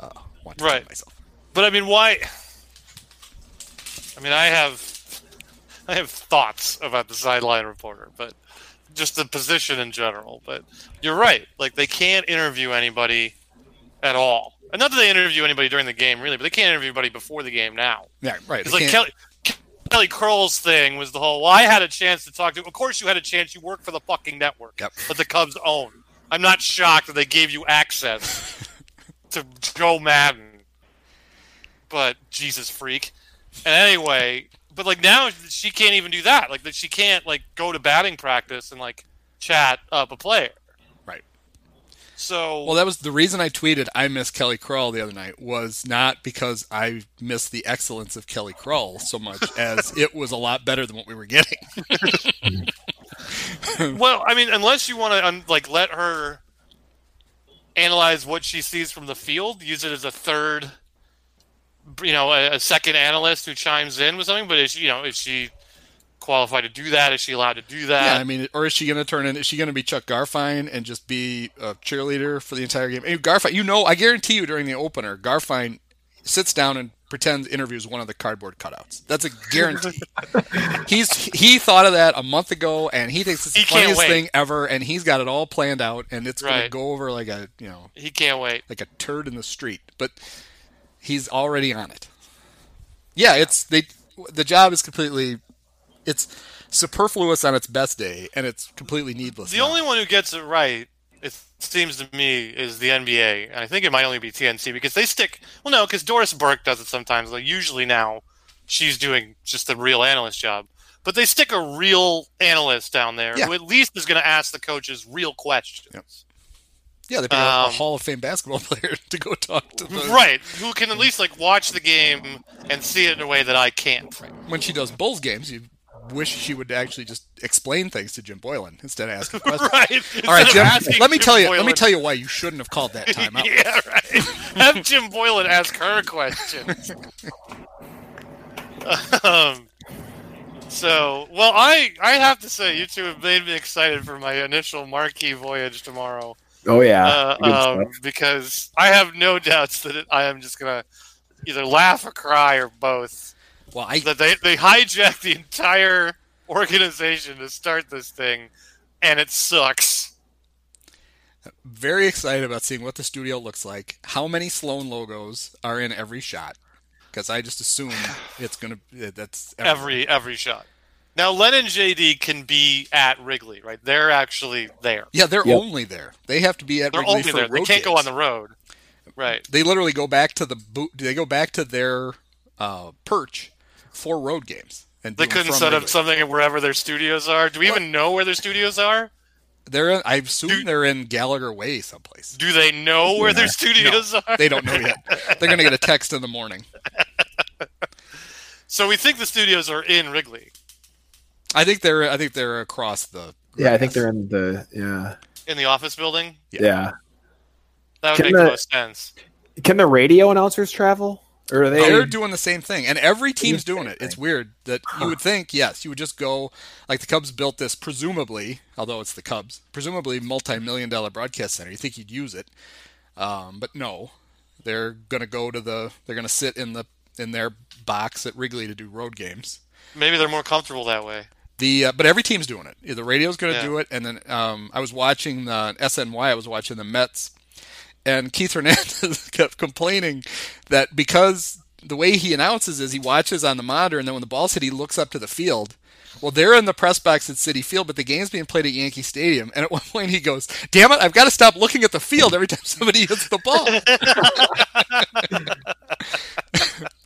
uh, want to Right. kill myself. But I mean, why? I mean, I have, I have thoughts about the sideline reporter, but just the position in general. But you're right; like they can't interview anybody at all, and not that they interview anybody during the game, really, but they can't interview anybody before the game now. Yeah, right. It's like Kelly. Kelly Crull's thing was the whole. Well, I had a chance to talk to. Of course, you had a chance. You work for the fucking network Yep. that the Cubs own. I'm not shocked that they gave you access to Joe Maddon. But Jesus freak. And anyway, but like now she can't even do that. Like that she can't like go to batting practice and like chat up a player. So Well, that was the reason I tweeted I miss Kelly Crull the other night was not because I miss the excellence of Kelly Crull so much as it was a lot better than what we were getting. well, I mean, unless you want to um, like let her analyze what she sees from the field, use it as a third, you know, a, a second analyst who chimes in with something. But is she, you know, is she qualified to do that? Is she allowed to do that? Yeah, I mean, or is she going to turn in? Is she going to be Chuck Garfien and just be a cheerleader for the entire game? And Garfien, you know, I guarantee you during the opener, Garfien sits down and pretends interviews one of the cardboard cutouts. That's a guarantee. he's he thought of that a month ago, and he thinks it's the He funniest thing ever, and he's got it all planned out, and it's going to go over like a you know he can't wait. like a turd in the street. But he's already on it. Yeah, it's they. The job is completely. It's superfluous on its best day, and it's completely needless. The now. only one who gets it right, it seems to me, is the NBA, and I think it might only be TNT because they stick. Well, no, because Doris Burke does it sometimes. Like usually now, she's doing just the real analyst job, but they stick a real analyst down there Yeah. who at least is going to ask the coaches real questions. Yep. Yeah, they pick a- a Um, Hall of Fame basketball player to go talk to the Right, who can at least like watch the game and see it in a way that I can't. When she does Bulls games, you wish she would actually just explain things to Jim Boylan instead of asking questions. Right. All right, Instead of Jim. Let me Jim tell you. Let me tell you why you shouldn't have called that timeout. yeah, right. Have Jim Boylan ask her questions. um, so, well, I I have to say, you two have made me excited for my initial marquee voyage tomorrow. Oh yeah, Uh, um, because I have no doubts that it, I am just gonna either laugh or cry or both. Well, I That they they hijacked the entire organization to start this thing, and it sucks. very excited about seeing what the studio looks like. How many Sloan logos are in every shot? Because I just assume it's gonna. That's every every shot. Now, Len and JD can be at Wrigley, right? They're actually there. Yeah, they're Yep. only there. They have to be at They're Wrigley only for there. They can't go on the road, right? They literally go back to the boot. They go back to their uh, perch for road games. And They couldn't set up Wrigley. something wherever their studios are. Do we even know where their studios are? They're. In, I assume they're in Gallagher Way someplace. Do they know where their Yeah. studios are? They don't know yet. They're gonna get a text in the morning. So we think the studios are in Wrigley, I think they're. I think they're across the. yeah. I think they're in the yeah in the office building. Yeah. yeah. That would Can make the- the most sense. Can the radio announcers travel, or are they? They're doing the same thing, and every team's doing same it. It's weird that you would think, yes, you would just go like the Cubs built this, presumably, although it's the Cubs, presumably multi-million dollar broadcast center. You think you'd use it, um, but no, they're gonna go to the. They're gonna sit in the in their box at Wrigley to do road games. Maybe they're more comfortable that way. The uh, but every team's doing it. The radio's going to Yeah. do it, and then um, I was watching the SNY. I was watching the Mets, and Keith Hernandez kept complaining that because the way he announces is he watches on the monitor, and then when the ball's hit, he looks up to the field. Well, they're in the press box at Citi Field, but the game's being played at Yankee Stadium. And at one point, he goes, "Damn it! I've got to stop looking at the field every time somebody hits the ball."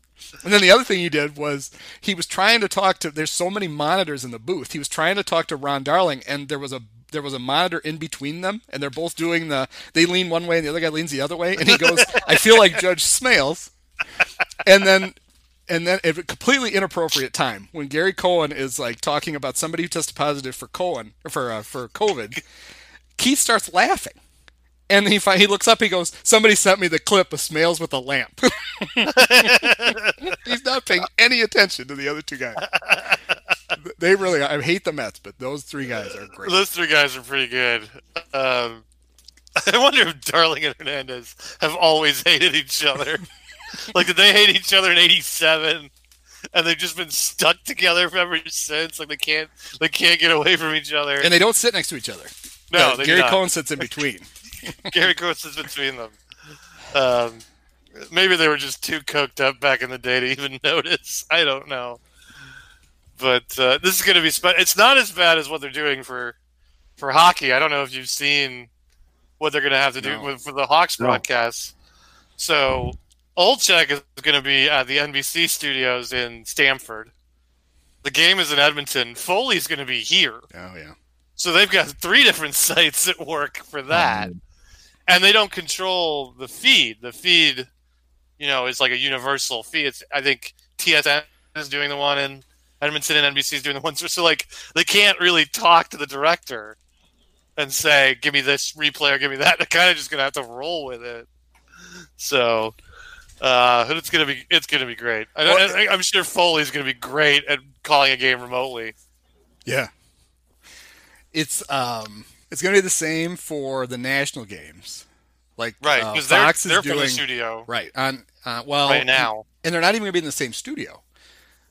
And then the other thing he did was he was trying to talk to. There's so many monitors in the booth. He was trying to talk to Ron Darling, and there was a there was a monitor in between them, and they're both doing the. They lean one way, and the other guy leans the other way, and he goes, "I feel like Judge Smails," and then. And then at a completely inappropriate time when Gary Cohen is like talking about somebody who tested positive for Cohen or for uh, for COVID, Keith starts laughing, and he he looks up. He goes, "Somebody sent me the clip of Smails with a lamp." He's not paying any attention to the other two guys. They really, I hate the Mets, but those three guys are great. Those three guys are pretty good. Um, I wonder if Darling and Hernandez have always hated each other. like, did they hate each other in '87, and they've just been stuck together ever since? Like, they can't they can't get away from each other. And they don't sit next to each other. no, Uh, they Gary not. Cohen sits in between. Gary Cohen is between them. Um, maybe they were just too coked up back in the day to even notice. I don't know. But uh, this is going to be. Spe- it's not as bad as what they're doing for for hockey. I don't know if you've seen what they're going to have to do No. with, for the Hawks No. broadcasts. So Olczyk is going to be at the NBC studios in Stamford. The game is in Edmonton. Foley's going to be here. Oh yeah. So they've got three different sites at work for that. And they don't control the feed. The feed, you know, is like a universal feed. It's, I think TSN is doing the one in Edmonton and NBC is doing the one. So, like they can't really talk to the director and say, "Give me this replay or give me that." They're kind of just gonna have to roll with it. So, uh, it's gonna be it's gonna be great. I, I, I'm sure Foley's gonna be great at calling a game remotely. Yeah. It's um it's going to be the same for the national games. Like Right, uh, because they're, Fox is they're from the doing studio right on uh, well right now. and they're not even going to be in the same studio.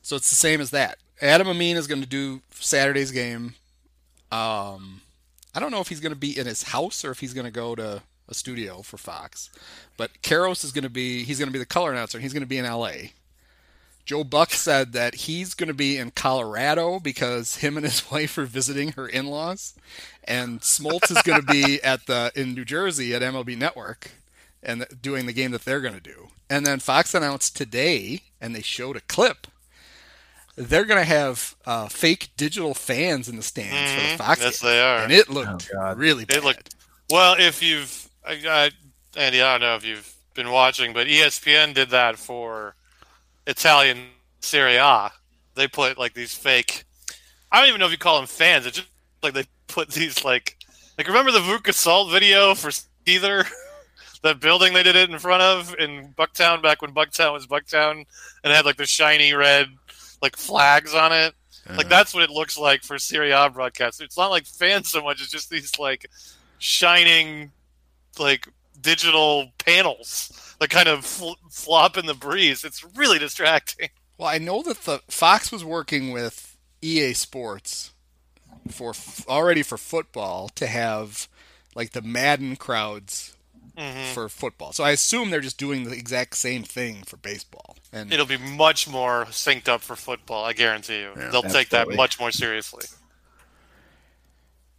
So it's the same as that. Adam Amin is going to do Saturday's game. Um, I don't know if he's going to be in his house or if he's going to go to a studio for Fox. But Karros is going to be he's going to be the color announcer. He's going to be in L.A. Joe Buck said that he's going to be in Colorado because him and his wife are visiting her in-laws, and Smoltz is going to be at the in New Jersey at MLB Network and doing the game that they're going to do. And then Fox announced today, and they showed a clip. They're going to have uh, fake digital fans in the stands for the Mhm. Fox Yes, game. they are. and it looked Oh, God. really bad. It looked well. If you've, I, I, Andy, I don't know if you've been watching, but ESPN did that for Italian Serie A. They put like these fake. I don't even know if you call them fans. It's just like they put these like, like remember the Veruca Salt video for either that building they did it in front of in Bucktown back when Bucktown was Bucktown and it had like the shiny red like flags on it. Like Uh-huh. that's what it looks like for Serie A broadcast. It's not like fans so much; it's just these like shining, like digital panels that kind of fl- flop in the breeze. It's really distracting. Well, I know that the Fox was working with EA Sports for f- already for football to have like the Madden crowds hmm for football. So I assume they're just doing the exact same thing for baseball. And It'll be much more synced up for football. I guarantee you. Yeah, They'll take that much more seriously.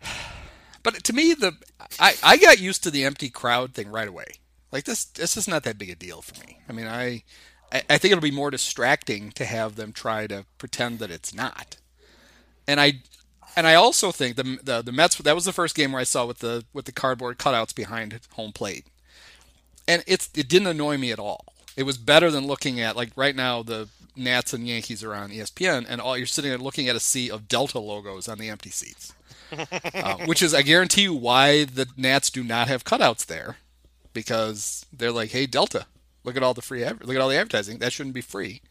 but to me, the I, I got used to the empty crowd thing right away. Like this, this is not that big a deal for me. I mean, I, I think it'll be more distracting to have them try to pretend that it's not. And I, and I also think the the, the Mets. That was the first game where I saw with the with the cardboard cutouts behind home plate, and it's it didn't annoy me at all. It was better than looking at like right now the Nats and Yankees are on ESPN, and all you're sitting there looking at a sea of Delta logos on the empty seats. Uh, which is, I guarantee you, why the Nats do not have cutouts there, because they're like, "Hey, Delta, look at all the free, look at all the advertising. That shouldn't be free."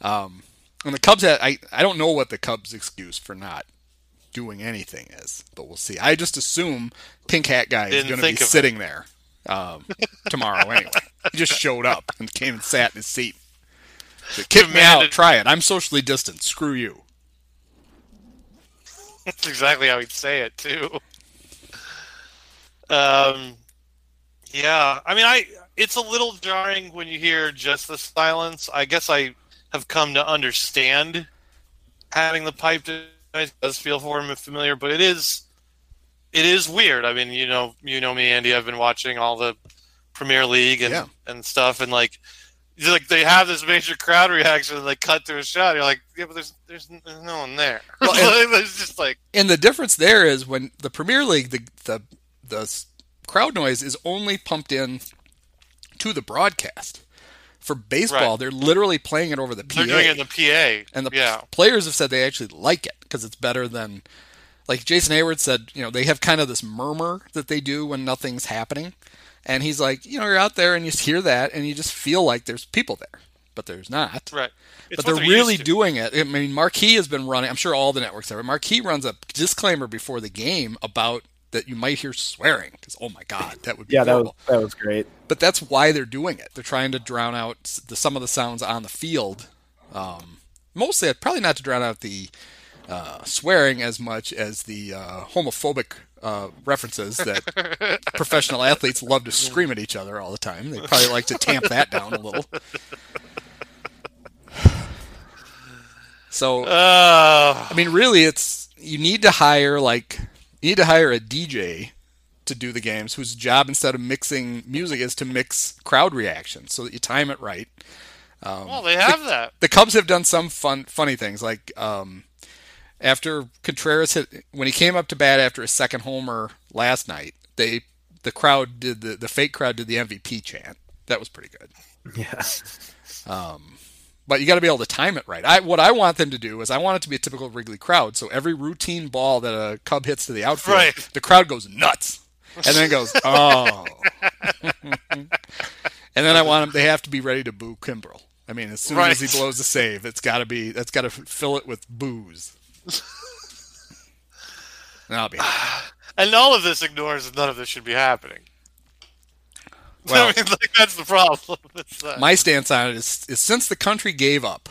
Um, and the Cubs, had, I, I don't know what the Cubs' excuse for not doing anything is, but we'll see. I just assume Pink Hat guy is going to be of it. sitting there um, tomorrow anyway. He just showed up and came and sat in his seat. Said, Kick me out. Try it. I'm socially distant. Screw you. That's exactly how he'd say it too. Um, yeah, I mean, I it's a little jarring when you hear just the silence. I guess I have come to understand having the pipe does feel for him familiar, but it is it is weird. I mean, you know, you know me, Andy. I've been watching all the Premier League and Yeah. and stuff, and like. Like they have this major crowd reaction, and they cut to a shot. You're like, yeah, but there's there's, there's no one there. Well, it's just like And the difference there is when the Premier League, the the the crowd noise is only pumped in to the broadcast. For baseball, Right. they're literally playing it over the PA. they're doing it in the PA. And the yeah, players have said they actually like it because it's better than, like Jason Heyward said, you know, they have kind of this murmur that they do when nothing's happening. And he's like, you know, you're out there and you hear that and you just feel like there's people there, but there's not. right. It's but what they're really doing it. I mean, Marquee has been running. I'm sure all the networks have. Marquee runs a disclaimer before the game about that you might hear swearing because oh my god, that would be Yeah, that was that was great. But that's why they're doing it. They're trying to drown out the, some of the sounds on the field. Um, mostly, probably not to drown out the uh, swearing as much as the uh, homophobic uh, references that professional athletes love to scream at each other all the time. They probably like to tamp that down a little. So Uh, I mean, really, it's you need to hire like you need to hire a DJ to do the games whose job instead of mixing music is to mix crowd reactions so that you time it right. well, they have that. The Cubs have done some fun, funny things like um, after Contreras hit when he came up to bat after his second homer last night. They the crowd did the the fake crowd did the MVP chant. That was pretty good. Yeah. Um, but you got to be able to time it right. I what I want them to do is I want it to be a typical Wrigley crowd. So every routine ball that a Cub hits to the outfield, Right. the crowd goes nuts, and then goes oh, and then I want them. They have to be ready to boo Kimbrel. I mean, as soon as he blows the save, it's got to be that's got to fill it with booze. And I'll be And all of this ignores that none of this should be happening. well. I mean, like, that's the problem. That. my stance on it is, is since the country gave up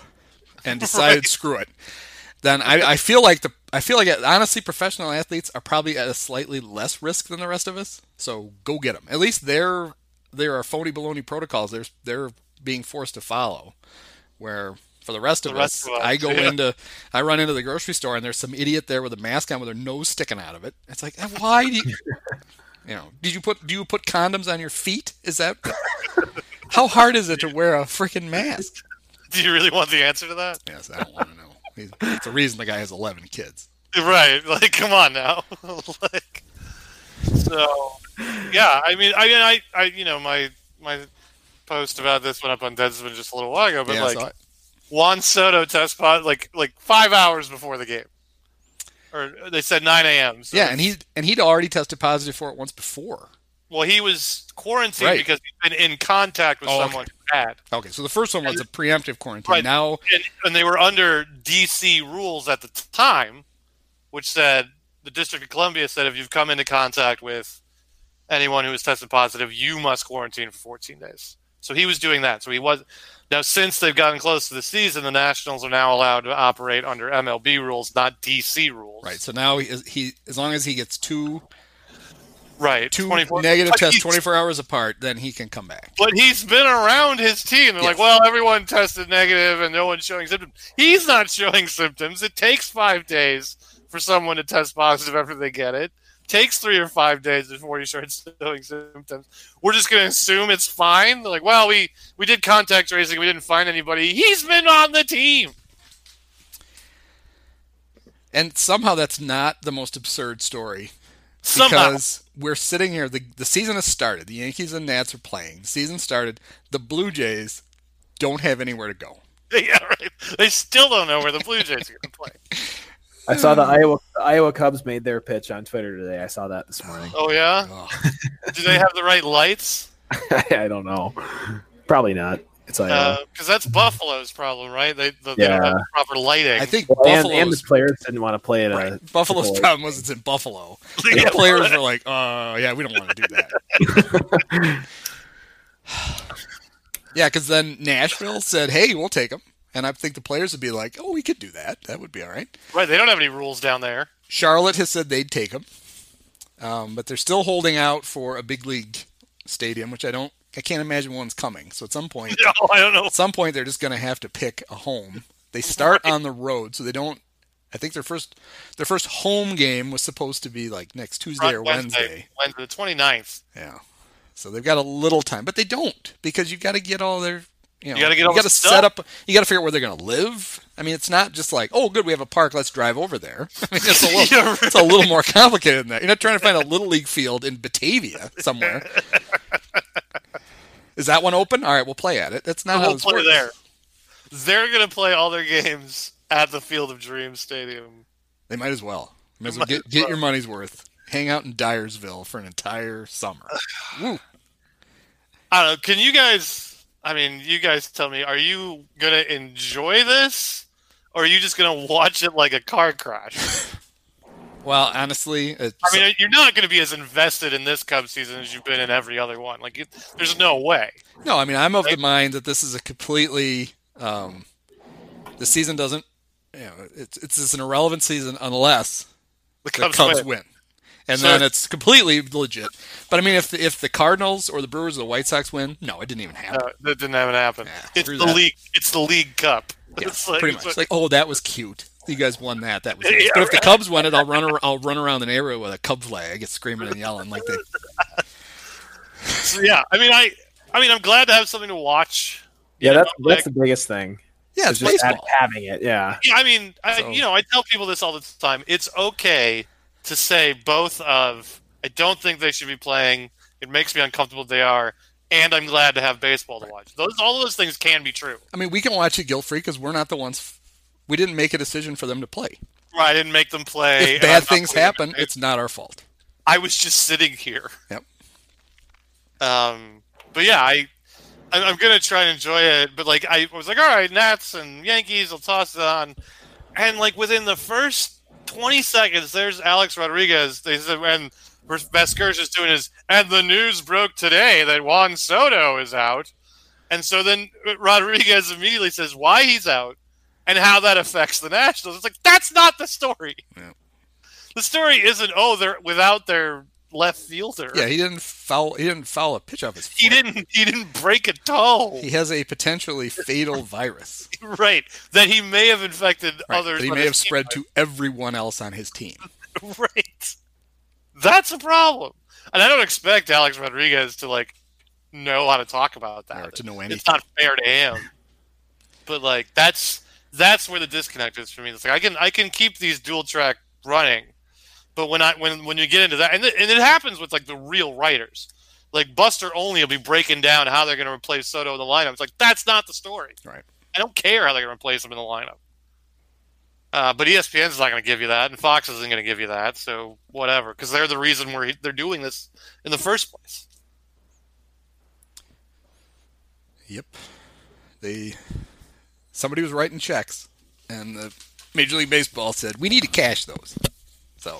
and decided Right. screw it, then I, I feel like the I feel like honestly professional athletes are probably at a slightly less risk than the rest of us. So go get them. At least there there are phony baloney protocols. They're they're being forced to follow. Where for the rest of rest us, of us, I go yeah. into I run into the grocery store and there's some idiot there with a mask on with their nose sticking out of it. It's like why do you you know did you put do you put condoms on your feet? Is that how hard is it to wear a freaking mask? Do you really want the answer to that? Yes, I don't want to know. It's the reason the guy has 11 kids. Right. Like, come on now. like, so, yeah. I mean, I mean, I, I, you know, my my post about this went up on Deadspin just a little while ago, but yeah, like. Juan Soto test pot like like five hours before the game, or they said 9 a.m. So yeah, and he and he'd already tested positive for it once before. well, he was quarantined Right. because he'd been in contact with Oh, someone had, Okay, so the first one was a preemptive quarantine. Right. Now, and, and they were under DC rules at the time, which said the District of Columbia said if you've come into contact with anyone who has tested positive, you must quarantine for 14 days. So he was doing that. So he was now since they've gotten close to the season, the Nationals are now allowed to operate under MLB rules, not DC rules. right. So now he, he as long as he gets two right. two 24 negative tests 24 hours apart, then he can come back. But he's been around his team. They're like, well, everyone tested negative and no one's showing symptoms. He's not showing symptoms. It takes five days for someone to test positive after they get it. Takes three or five days before you start showing symptoms. We're just going to assume it's fine. They're like, well, we we did contact tracing. We didn't find anybody. He's been on the team. And somehow that's not the most absurd story Somehow. because we're sitting here. The the season has started. The Yankees and Nats are playing. The season started. The Blue Jays don't have anywhere to go. yeah, right. They still don't know where the Blue Jays are going to play. I saw the Iowa the Iowa Cubs made their pitch on Twitter today. I saw that this morning. Oh, yeah? Ugh. Do they have the right lights? I don't know. Probably not. It's Iowa. Uh, because that's Buffalo's problem, right? They, they don't Yeah. have proper lighting. I think Well, and, and Buffalo's the players didn't want to play it. Right. Buffalo's Triple problem was it's in Buffalo. And Yeah, the players were like, "Oh, yeah, we don't want to do that." yeah, because then Nashville said, "Hey, we'll take them," and I think the players would be like, "Oh, we could do that. That would be all right." Right, they don't have any rules down there. Charlotte has said they'd take him, um, but they're still holding out for a big league stadium, which I don't, I can't imagine one's coming. So at some point, No, I don't know. at some point they're just going to have to pick a home. They start on the road, so they don't. I think their first their first home game was supposed to be like next Tuesday or Wednesday. Wednesday, the 29th. Yeah, so they've got a little time, but they don't because you've got to get all their. You, know, gotta get all you the set up. You got to figure out where they're going to live. I mean, it's not just like, oh, good, we have a park. Let's drive over there. I mean, it's a little, Yeah, it's a little more complicated than that. You're not trying to find a little league field in Batavia somewhere. Is that one open? All right, we'll play at it. That's not how We'll this play works. there. They're going to play all their games at the Field of Dreams Stadium. They might as well. Might as well get, get your money's worth. Hang out in Dyersville for an entire summer. Woo. I don't know. Can you guys? I mean, you guys tell me. Are you gonna enjoy this, or are you just gonna watch it like a car crash? Well, honestly, it's, I mean, you're not gonna be as invested in this Cubs season as you've been in every other one. Like, it, there's no way. no, I mean, I'm of the mind that this is a completely. Um, the season doesn't. You know, it's it's just an irrelevant season unless The the Cubs, Cubs win. win, and So- then it's completely legit. But I mean, if the, if the Cardinals or the Brewers or the White Sox win, no, it didn't even happen. No, that didn't even happen. Yeah, it's the that. league. It's the league cup. Yeah, It's like- pretty much. it's Like, oh, that was cute. You guys won that. That was. Nice. Yeah, but if the. Cubs win it, I'll run. ar- I'll run around the neighborhood with a Cub flag. I get screaming and yelling like they. So, yeah, I mean, I, I mean, I'm glad to have something to watch. Yeah, that's know, that's the biggest thing. Yeah, it's just baseball. having it. Yeah. Yeah, I mean, I, So- you know, I tell people this all the time. It's okay to say both of I don't think they should be playing. It makes me uncomfortable they are, and I'm glad to have baseball to watch. Those all those things can be true. I mean, we can watch it guilt free because we're not the ones. We didn't make a decision for them to play. Right, I didn't make them play. If bad things happen, it's not our fault. I was just sitting here. Yep. Um, but yeah, I, I'm, I'm gonna try and enjoy it. But like, I was like, all right, Nats and Yankees, I'll toss it on. And like within the first 20 seconds, there's Alex Rodriguez. They said, and Vasquez is doing his, and the news broke today that Juan Soto is out. And so then Rodriguez immediately says why he's out and how that affects the Nationals. It's like that's not the story. Yeah. The story isn't oh they're without their left fielder. Yeah, he didn't foul. He didn't foul a pitch off his foot. He didn't. He didn't break a toe. He has a potentially fatal virus right. That he may have infected right, others. that he may have spread to everyone else on his team. team. Right. That's a problem. And I don't expect Alex Rodriguez to like know how to talk about that. Or to know anything. It's not fair to him. But like that's that's where the disconnect is for me. It's like I can I can keep these dual track running, but when I when when you get into that, and it, and it happens with like the real writers. Like Buster Olney will be breaking down how they're going to replace Soto in the lineup. It's like that's not the story. Right. I don't care how they're going to replace him in the lineup. Uh, but ESPN's is not going to give you that, and Fox isn't going to give you that. So whatever, because they're the reason where they're doing this in the first place. Yep. They somebody was writing checks, and the Major League Baseball said we need to cash those. So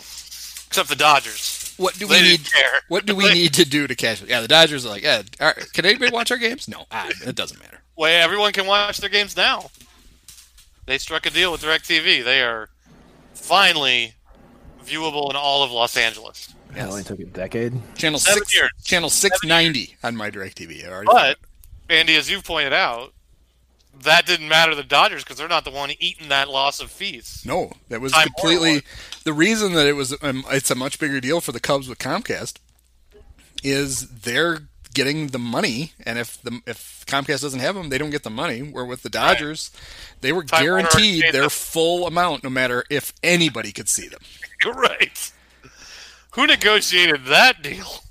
Except the Dodgers. what do we They need? care. What do we need to do to cash it? Yeah, the Dodgers are like, yeah. All right, can anybody watch our games? No, ah, it doesn't matter. Well, everyone can watch their games now. They struck a deal with DirecTV. They are finally viewable in all of Los Angeles. It only took a decade. Channel Seven six, years. channel six ninety on my Directv. I already But Andy, as you pointed out, that didn't matter to the Dodgers because they're not the one eating that loss of fees. No, that was Time completely the reason that it was. Um, it's a much bigger deal for the Cubs with Comcast. Is they're getting the money, and if the if Comcast doesn't have them, they don't get the money. Where with the Dodgers, they were Time guaranteed their full amount, no matter if anybody could see them. right. Who negotiated that deal?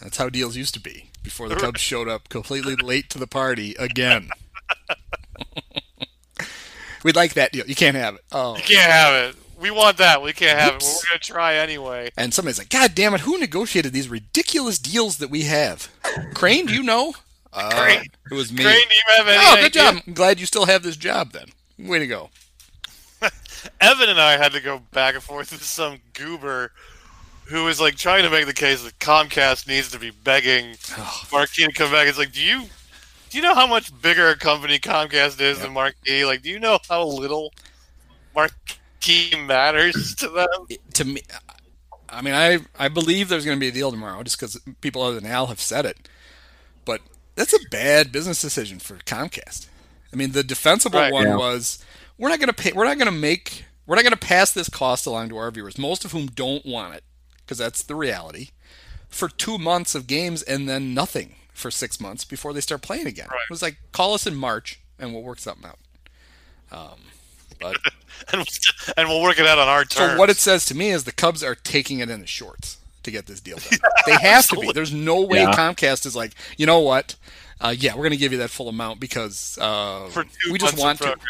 That's how deals used to be before the Cubs showed up completely late to the party again. We'd like that deal. You can't have it. Oh. You can't have it. We want that. We can't have it. Whoops. We're going to try anyway. And somebody's like, God damn it, who negotiated these ridiculous deals that we have? Crane, do you know? Uh, Crane. It was me. Crane, do you have any oh, good idea? job. I'm glad you still have this job then. Way to go. Evan and I had to go back and forth with some goober who was like trying to make the case that Comcast needs to be begging Oh. Marquee to come back. It's like, do you do you know how much bigger a company Comcast is than Marquee? Like, do you know how little marquee matters to them. to me, I mean, I I believe there's going to be a deal tomorrow, just because people other than Al have said it. But that's a bad business decision for Comcast. I mean, the defensible Right. one Yeah. was we're not going to pay. We're not going to make. We're not going to pass this cost along to our viewers, most of whom don't want it, because that's the reality. For two months of games and then nothing for six months before they start playing again. Right. It was like call us in March and we'll work something out. Um, but and we'll- and we'll work it out on our terms. so what it says to me is the Cubs are taking it in the shorts to get this deal done. They have to be. There's no way Yeah. Comcast is like, you know what? Uh, yeah, we're going to give you that full amount because uh, for two we just want of to.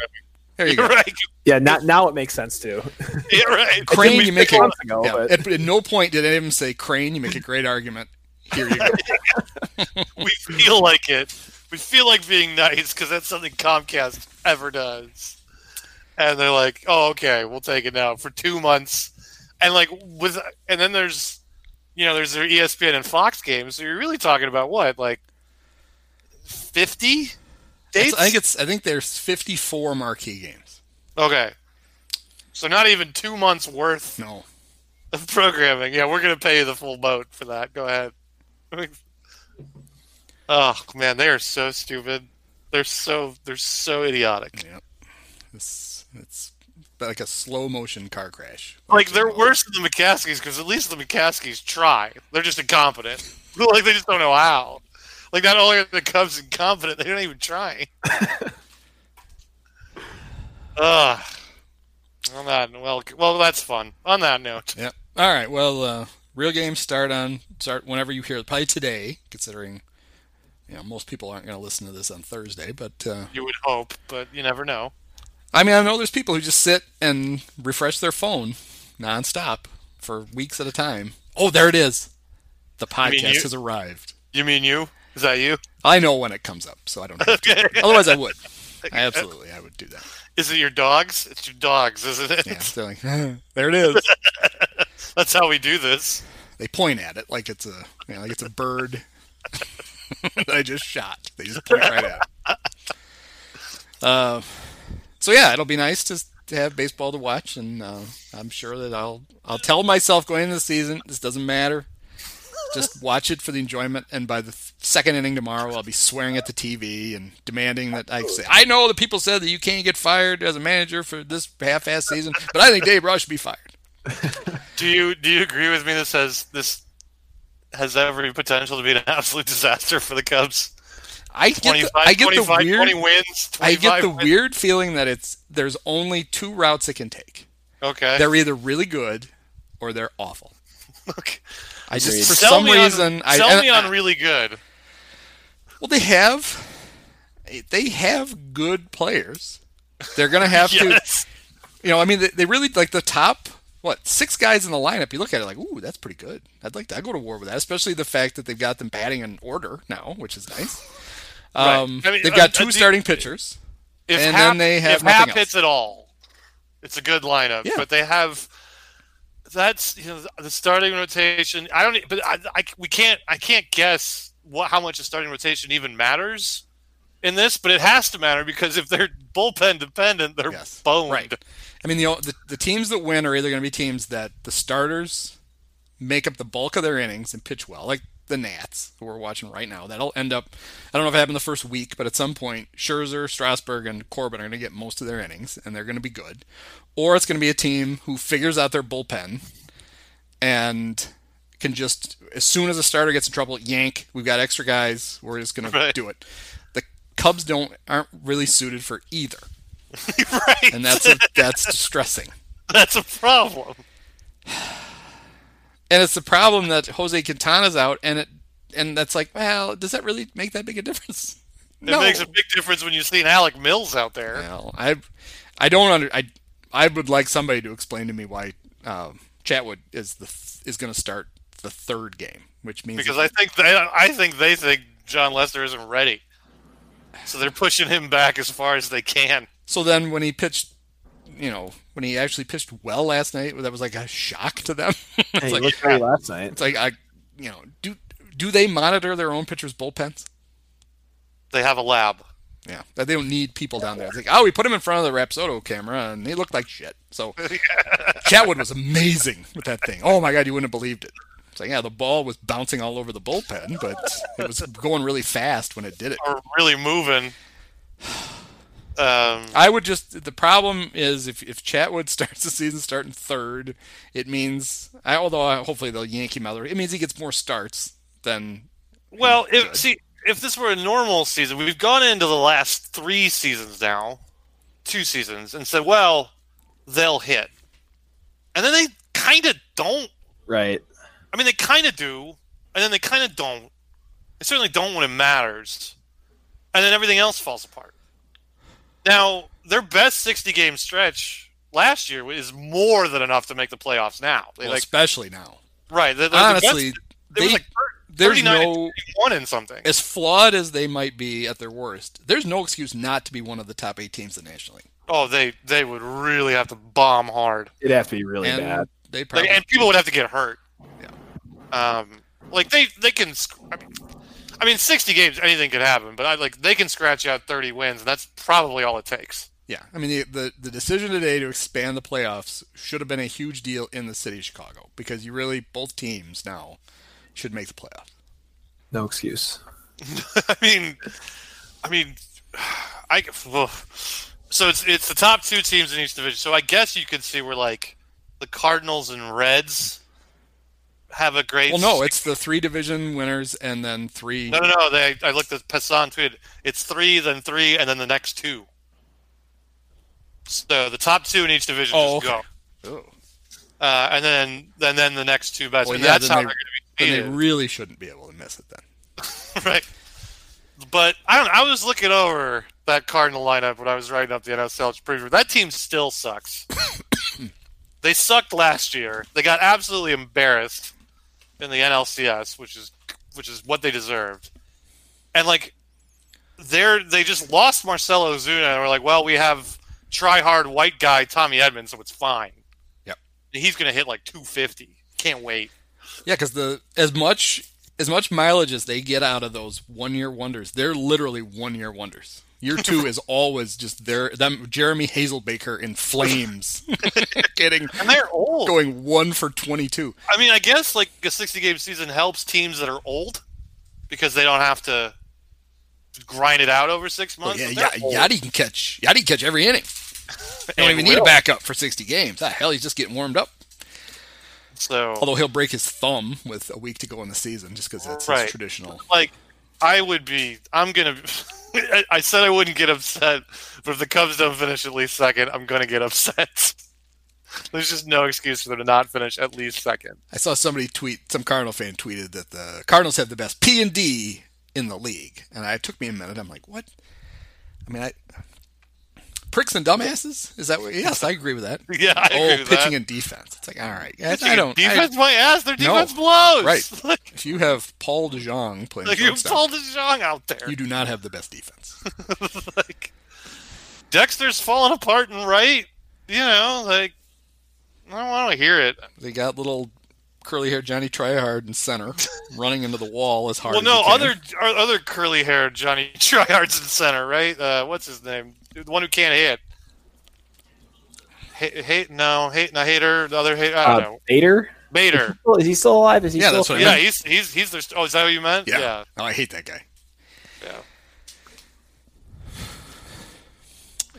Programming. There you go. Right. Yeah, now, now it makes sense too. You're right. Crane, It you make six a, ago, yeah, but- at, at no point did any of them say Crane. You make a great argument. Here you go. we feel like it. We feel like being nice because that's something Comcast ever does. And they're like, "Oh, okay, we'll take it now for two months." And like with, and then there's, you know, there's their ESPN and Fox games. So you're really talking about what, like, fifty dates? I think it's. I think there's 54 marquee games. okay. So not even two months worth No, of programming. Yeah, we're gonna pay you the full boat for that. Go ahead. oh man, they are so stupid. They're so they're so idiotic. yeah, it's it's like a slow motion car crash. Like they're worse than the McCaskeys because at least the McCaskeys try. They're just incompetent. like they just don't know how. Like not only are the Cubs incompetent, they're not even trying. Ugh. On that well, well, that's fun. On that note, Yeah. All right. Well, uh, real games start on start whenever you hear it. Probably today, considering you know most people aren't going to listen to this on Thursday. But uh, you would hope, but you never know. I mean, I know there's people who just sit and refresh their phone nonstop for weeks at a time. Oh, there it is. The podcast you? has arrived. You mean you? Is that you? I know when it comes up, so I don't. Have to. Otherwise, I would. I absolutely, I would do that. Is it your dogs? It's your dogs, isn't it? Yeah. They're like, there it is. That's how we do this. They point at it like it's a, you know, like it's a bird that I just shot. They just point right at it. Uh, so yeah, it'll be nice to, to have baseball to watch, and uh, I'm sure that I'll I'll tell myself going into the season this doesn't matter. Just watch it for the enjoyment, and by the second inning tomorrow, I'll be swearing at the TV and demanding that I say, I know the people said that you can't get fired as a manager for this half-ass season, but I think Dave Ross should be fired. Do you do you agree with me? This has this has every potential to be an absolute disaster for the Cubs. I get the, I get the weird wins. I get the wins. weird feeling that it's there's only two routes it can take. Okay. They're either really good or they're awful. Okay. I just Agreed. for Sell some me on- reason I sell me I- on really good. well they have they have good players. They're gonna have Yes. to you know I mean they, they really like the top what six guys in the lineup. You look at it like ooh that's pretty good. I'd like to I'd go to war with that, especially the fact that they've got them batting in order now, which is nice. Right. Um, I mean, they've uh, got uh, two the- starting pitchers. If and Happ, then they have if Happ nothing else. hits it all, it's a good lineup. Yeah. But they have that's you know the starting rotation. I don't. But I, I we can't. I can't guess what how much a starting rotation even matters in this. But it has to matter because if they're bullpen dependent, they're Yes. boned. Right. I mean, the, the the teams that win are either going to be teams that the starters make up the bulk of their innings and pitch well, like the Nats, who we're watching right now. That'll end up. I don't know if it happened the first week, but at some point, Scherzer, Strasburg, and Corbin are going to get most of their innings, and they're going to be good. Or it's going to be a team who figures out their bullpen and can just, as soon as a starter gets in trouble, yank. We've got extra guys. We're just going Right. to do it. The Cubs don't aren't really suited for either, right. and that's a, that's distressing. that's a problem. And it's the problem that Jose Quintana's out, and it and that's like, well, does that really make that big a difference? It makes a big difference when you see an Alec Mills out there. Well, I I don't under I I would like somebody to explain to me why um, Chatwood is the is going to start the third game, which means Because I think they, I think they think Jon Lester isn't ready, so they're pushing him back as far as they can. so then when he pitched, you know, when he actually pitched well last night, that was like a shock to them. Hey, it's he like looked great ah, last night. it's like I you know do do they monitor their own pitchers' bullpens? They have a lab. Yeah, that they don't need people down there. It's like, oh, we put him in front of the Rapsodo camera, and he looked like shit. So Chatwood was amazing with that thing. Oh my god, you wouldn't have believed it. It's like, yeah, the ball was bouncing all over the bullpen, but it was going really fast when it did it. Or really moving. Um, I would just. The problem is if if Chatwood starts the season starting third, it means. I, although I, hopefully they'll yank him out. It means he gets more starts than. well, if see if this were a normal season, we've gone into the last three seasons now, two seasons, and said, well, they'll hit, and then they kind of don't. Right. I mean, they kind of do, and then they kind of don't. They certainly don't when it matters, and then everything else falls apart. Now, their best 60 game stretch last year is more than enough to make the playoffs now. They Well, like especially now. right. The, the Honestly, best, they, was like there's no one in something. as flawed as they might be at their worst. There's no excuse not to be one of the top eight teams in the National League. Oh, they they would really have to bomb hard, It'd have to be really and bad. they like, and people would have to get hurt. Yeah. Um, like they they can. I mean, I mean, 60 games, anything could happen, but I like they can scratch out 30 wins, and that's probably all it takes. Yeah, I mean the, the the decision today to expand the playoffs should have been a huge deal in the city of Chicago because you really both teams now should make the playoffs. No excuse. I mean, I mean, I well, so it's it's the top two teams in each division. So I guess you could see where like the Cardinals and Reds have a great. Well, no, it's the three division winners and then three. no, no, no. They I looked at Passan tweeted. It's three, then three, and then the next two. So the top two in each division Oh, just okay. go, Oh. uh, and then and then the next two best. Well, yeah, that's then how they- they're going to be they really shouldn't be able to miss it then. right. But I don't. I was looking over that Cardinal lineup when I was writing up the NSL preview. That team still sucks. they sucked last year. They got absolutely embarrassed in the NLCS, which is which is what they deserved. And like, they're they just lost Marcell Ozuna, and we're like, well, we have try hard white guy Tommy Edmonds, so it's fine. Yep. He's gonna hit like 250. Can't wait. Yeah, because the as much as much mileage as they get out of those one year wonders, they're literally one year wonders. Year two is always just there. them Jeremy Hazelbaker in flames, getting And they're old. going one for twenty two. I mean, I guess like a 60 game season helps teams that are old because they don't have to grind it out over six Well, months. yeah, but yeah. Yadi can catch. Yadi can catch every inning. Don't even need a backup for sixty games. Ah, hell, he's just getting warmed up. So, Although he'll break his thumb with a week to go in the season, just because it's Right. traditional. like, I would be. I'm gonna. I- I said I wouldn't get upset, but if the Cubs don't finish at least second, I'm gonna get upset. There's just no excuse for them to not finish at least second. I saw somebody tweet, some Cardinal fan tweeted that the Cardinals have the best P and D in the league, and it took me a minute. I'm like, what? I mean, I pricks and dumbasses. Is that what? Yes, I agree with that. Yeah, I oh, agree with pitching that. and defense. It's like, all right, I, Pitching I don't. I- Defense, my ass. Their No. defense blows. Right. like, if you have Paul DeJong playing like you pulled the Zhang out there. you do not have the best defense. like Dexter's falling apart and right. You know, like I don't want to hear it. They got little curly haired Johnny Tryhard in center, running into the wall as hard. Well, as no, other other curly haired Johnny Tryhards in center, right? Uh, what's his name? The one who can't hit. Hate, hate no, hate, no, hater. The other hate, I don't Uh, know. Bader? Bader. Is he still alive? Is he Yeah, still that's what I Yeah, he's he's he's their. Oh, is that what you meant? Yeah. yeah. Oh, I hate that guy. yeah.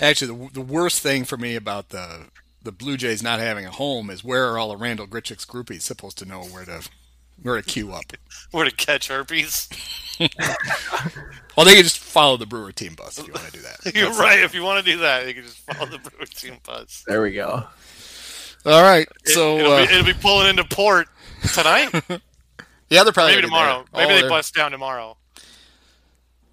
Actually, the, the worst thing for me about the the Blue Jays not having a home is where are all the Randal Grichuk's groupies supposed to know where to where to queue up? Where to catch herpes? Well, they can just follow the Brewer team bus if you want to do that. You're That's- right. If you want to do that, you can just follow the Brewer team bus. There we go. All right, It- so it'll, uh, be, it'll be pulling into port tonight. yeah, they're probably Maybe tomorrow. there. Maybe Oh, they bust down tomorrow.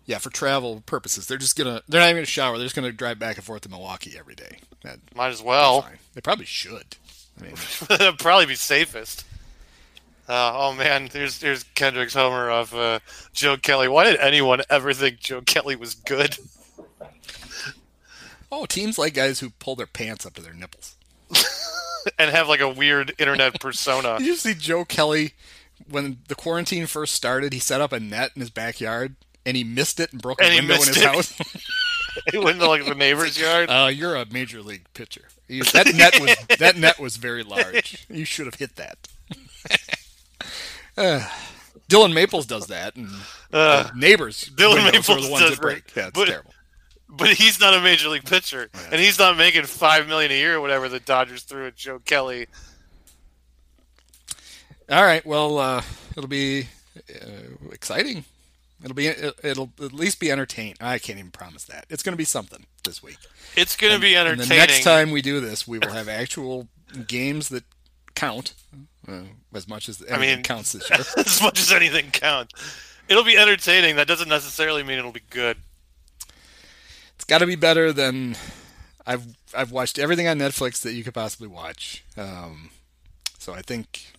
Yeah, for travel purposes, they're just gonna they're not even gonna shower. They're just gonna drive back and forth to Milwaukee every day. That'd Might as well. They probably should. I mean, That'd probably be safest. Uh, oh man, here's here's Kendrick's homer of uh, Joe Kelly. Why did anyone ever think Joe Kelly was good? oh, teams like guys who pull their pants up to their nipples. and have like a weird internet persona. Did you see Joe Kelly when the quarantine first started? He set up a net in his backyard and he missed it and broke a And he window in missed his it. house. he went to like the neighbor's yard. Uh, you're a major league pitcher. You- That net was that net was very large. You should have hit that. Uh, Dillon Maples does that, and Uh, neighbors Dillon are Maples the ones does that break. Yeah, it's but- terrible. but he's not a major league pitcher, and he's not making five million a year or whatever the Dodgers threw at Joe Kelly. All right, well, uh, it'll be uh, exciting. It'll be it'll at least be entertaining. I can't even promise that. It's going to be something this week. It's going to be And entertaining. the next time we do this, we will have actual games that count uh, as much as anything mean- counts this year. as much as anything counts. It'll be entertaining. That doesn't necessarily mean it'll be good. It's got to be better than I've I've watched everything on Netflix that you could possibly watch. Um, so I think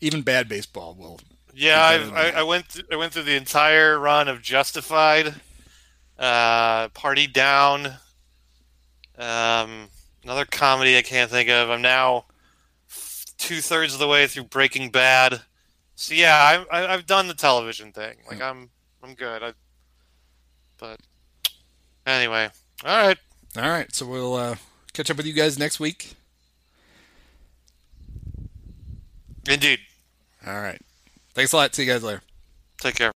even bad baseball will. Yeah, I've, I, I went th- I went through the entire run of Justified, uh, Party Down, um, another comedy I can't think of. I'm now two thirds of the way through Breaking Bad. So yeah, I, I, I've done the television thing. Like I'm I'm good. I, but anyway, all right. All right, so we'll uh, catch up with you guys next week. Indeed. All right, thanks a lot. See you guys later. Take care.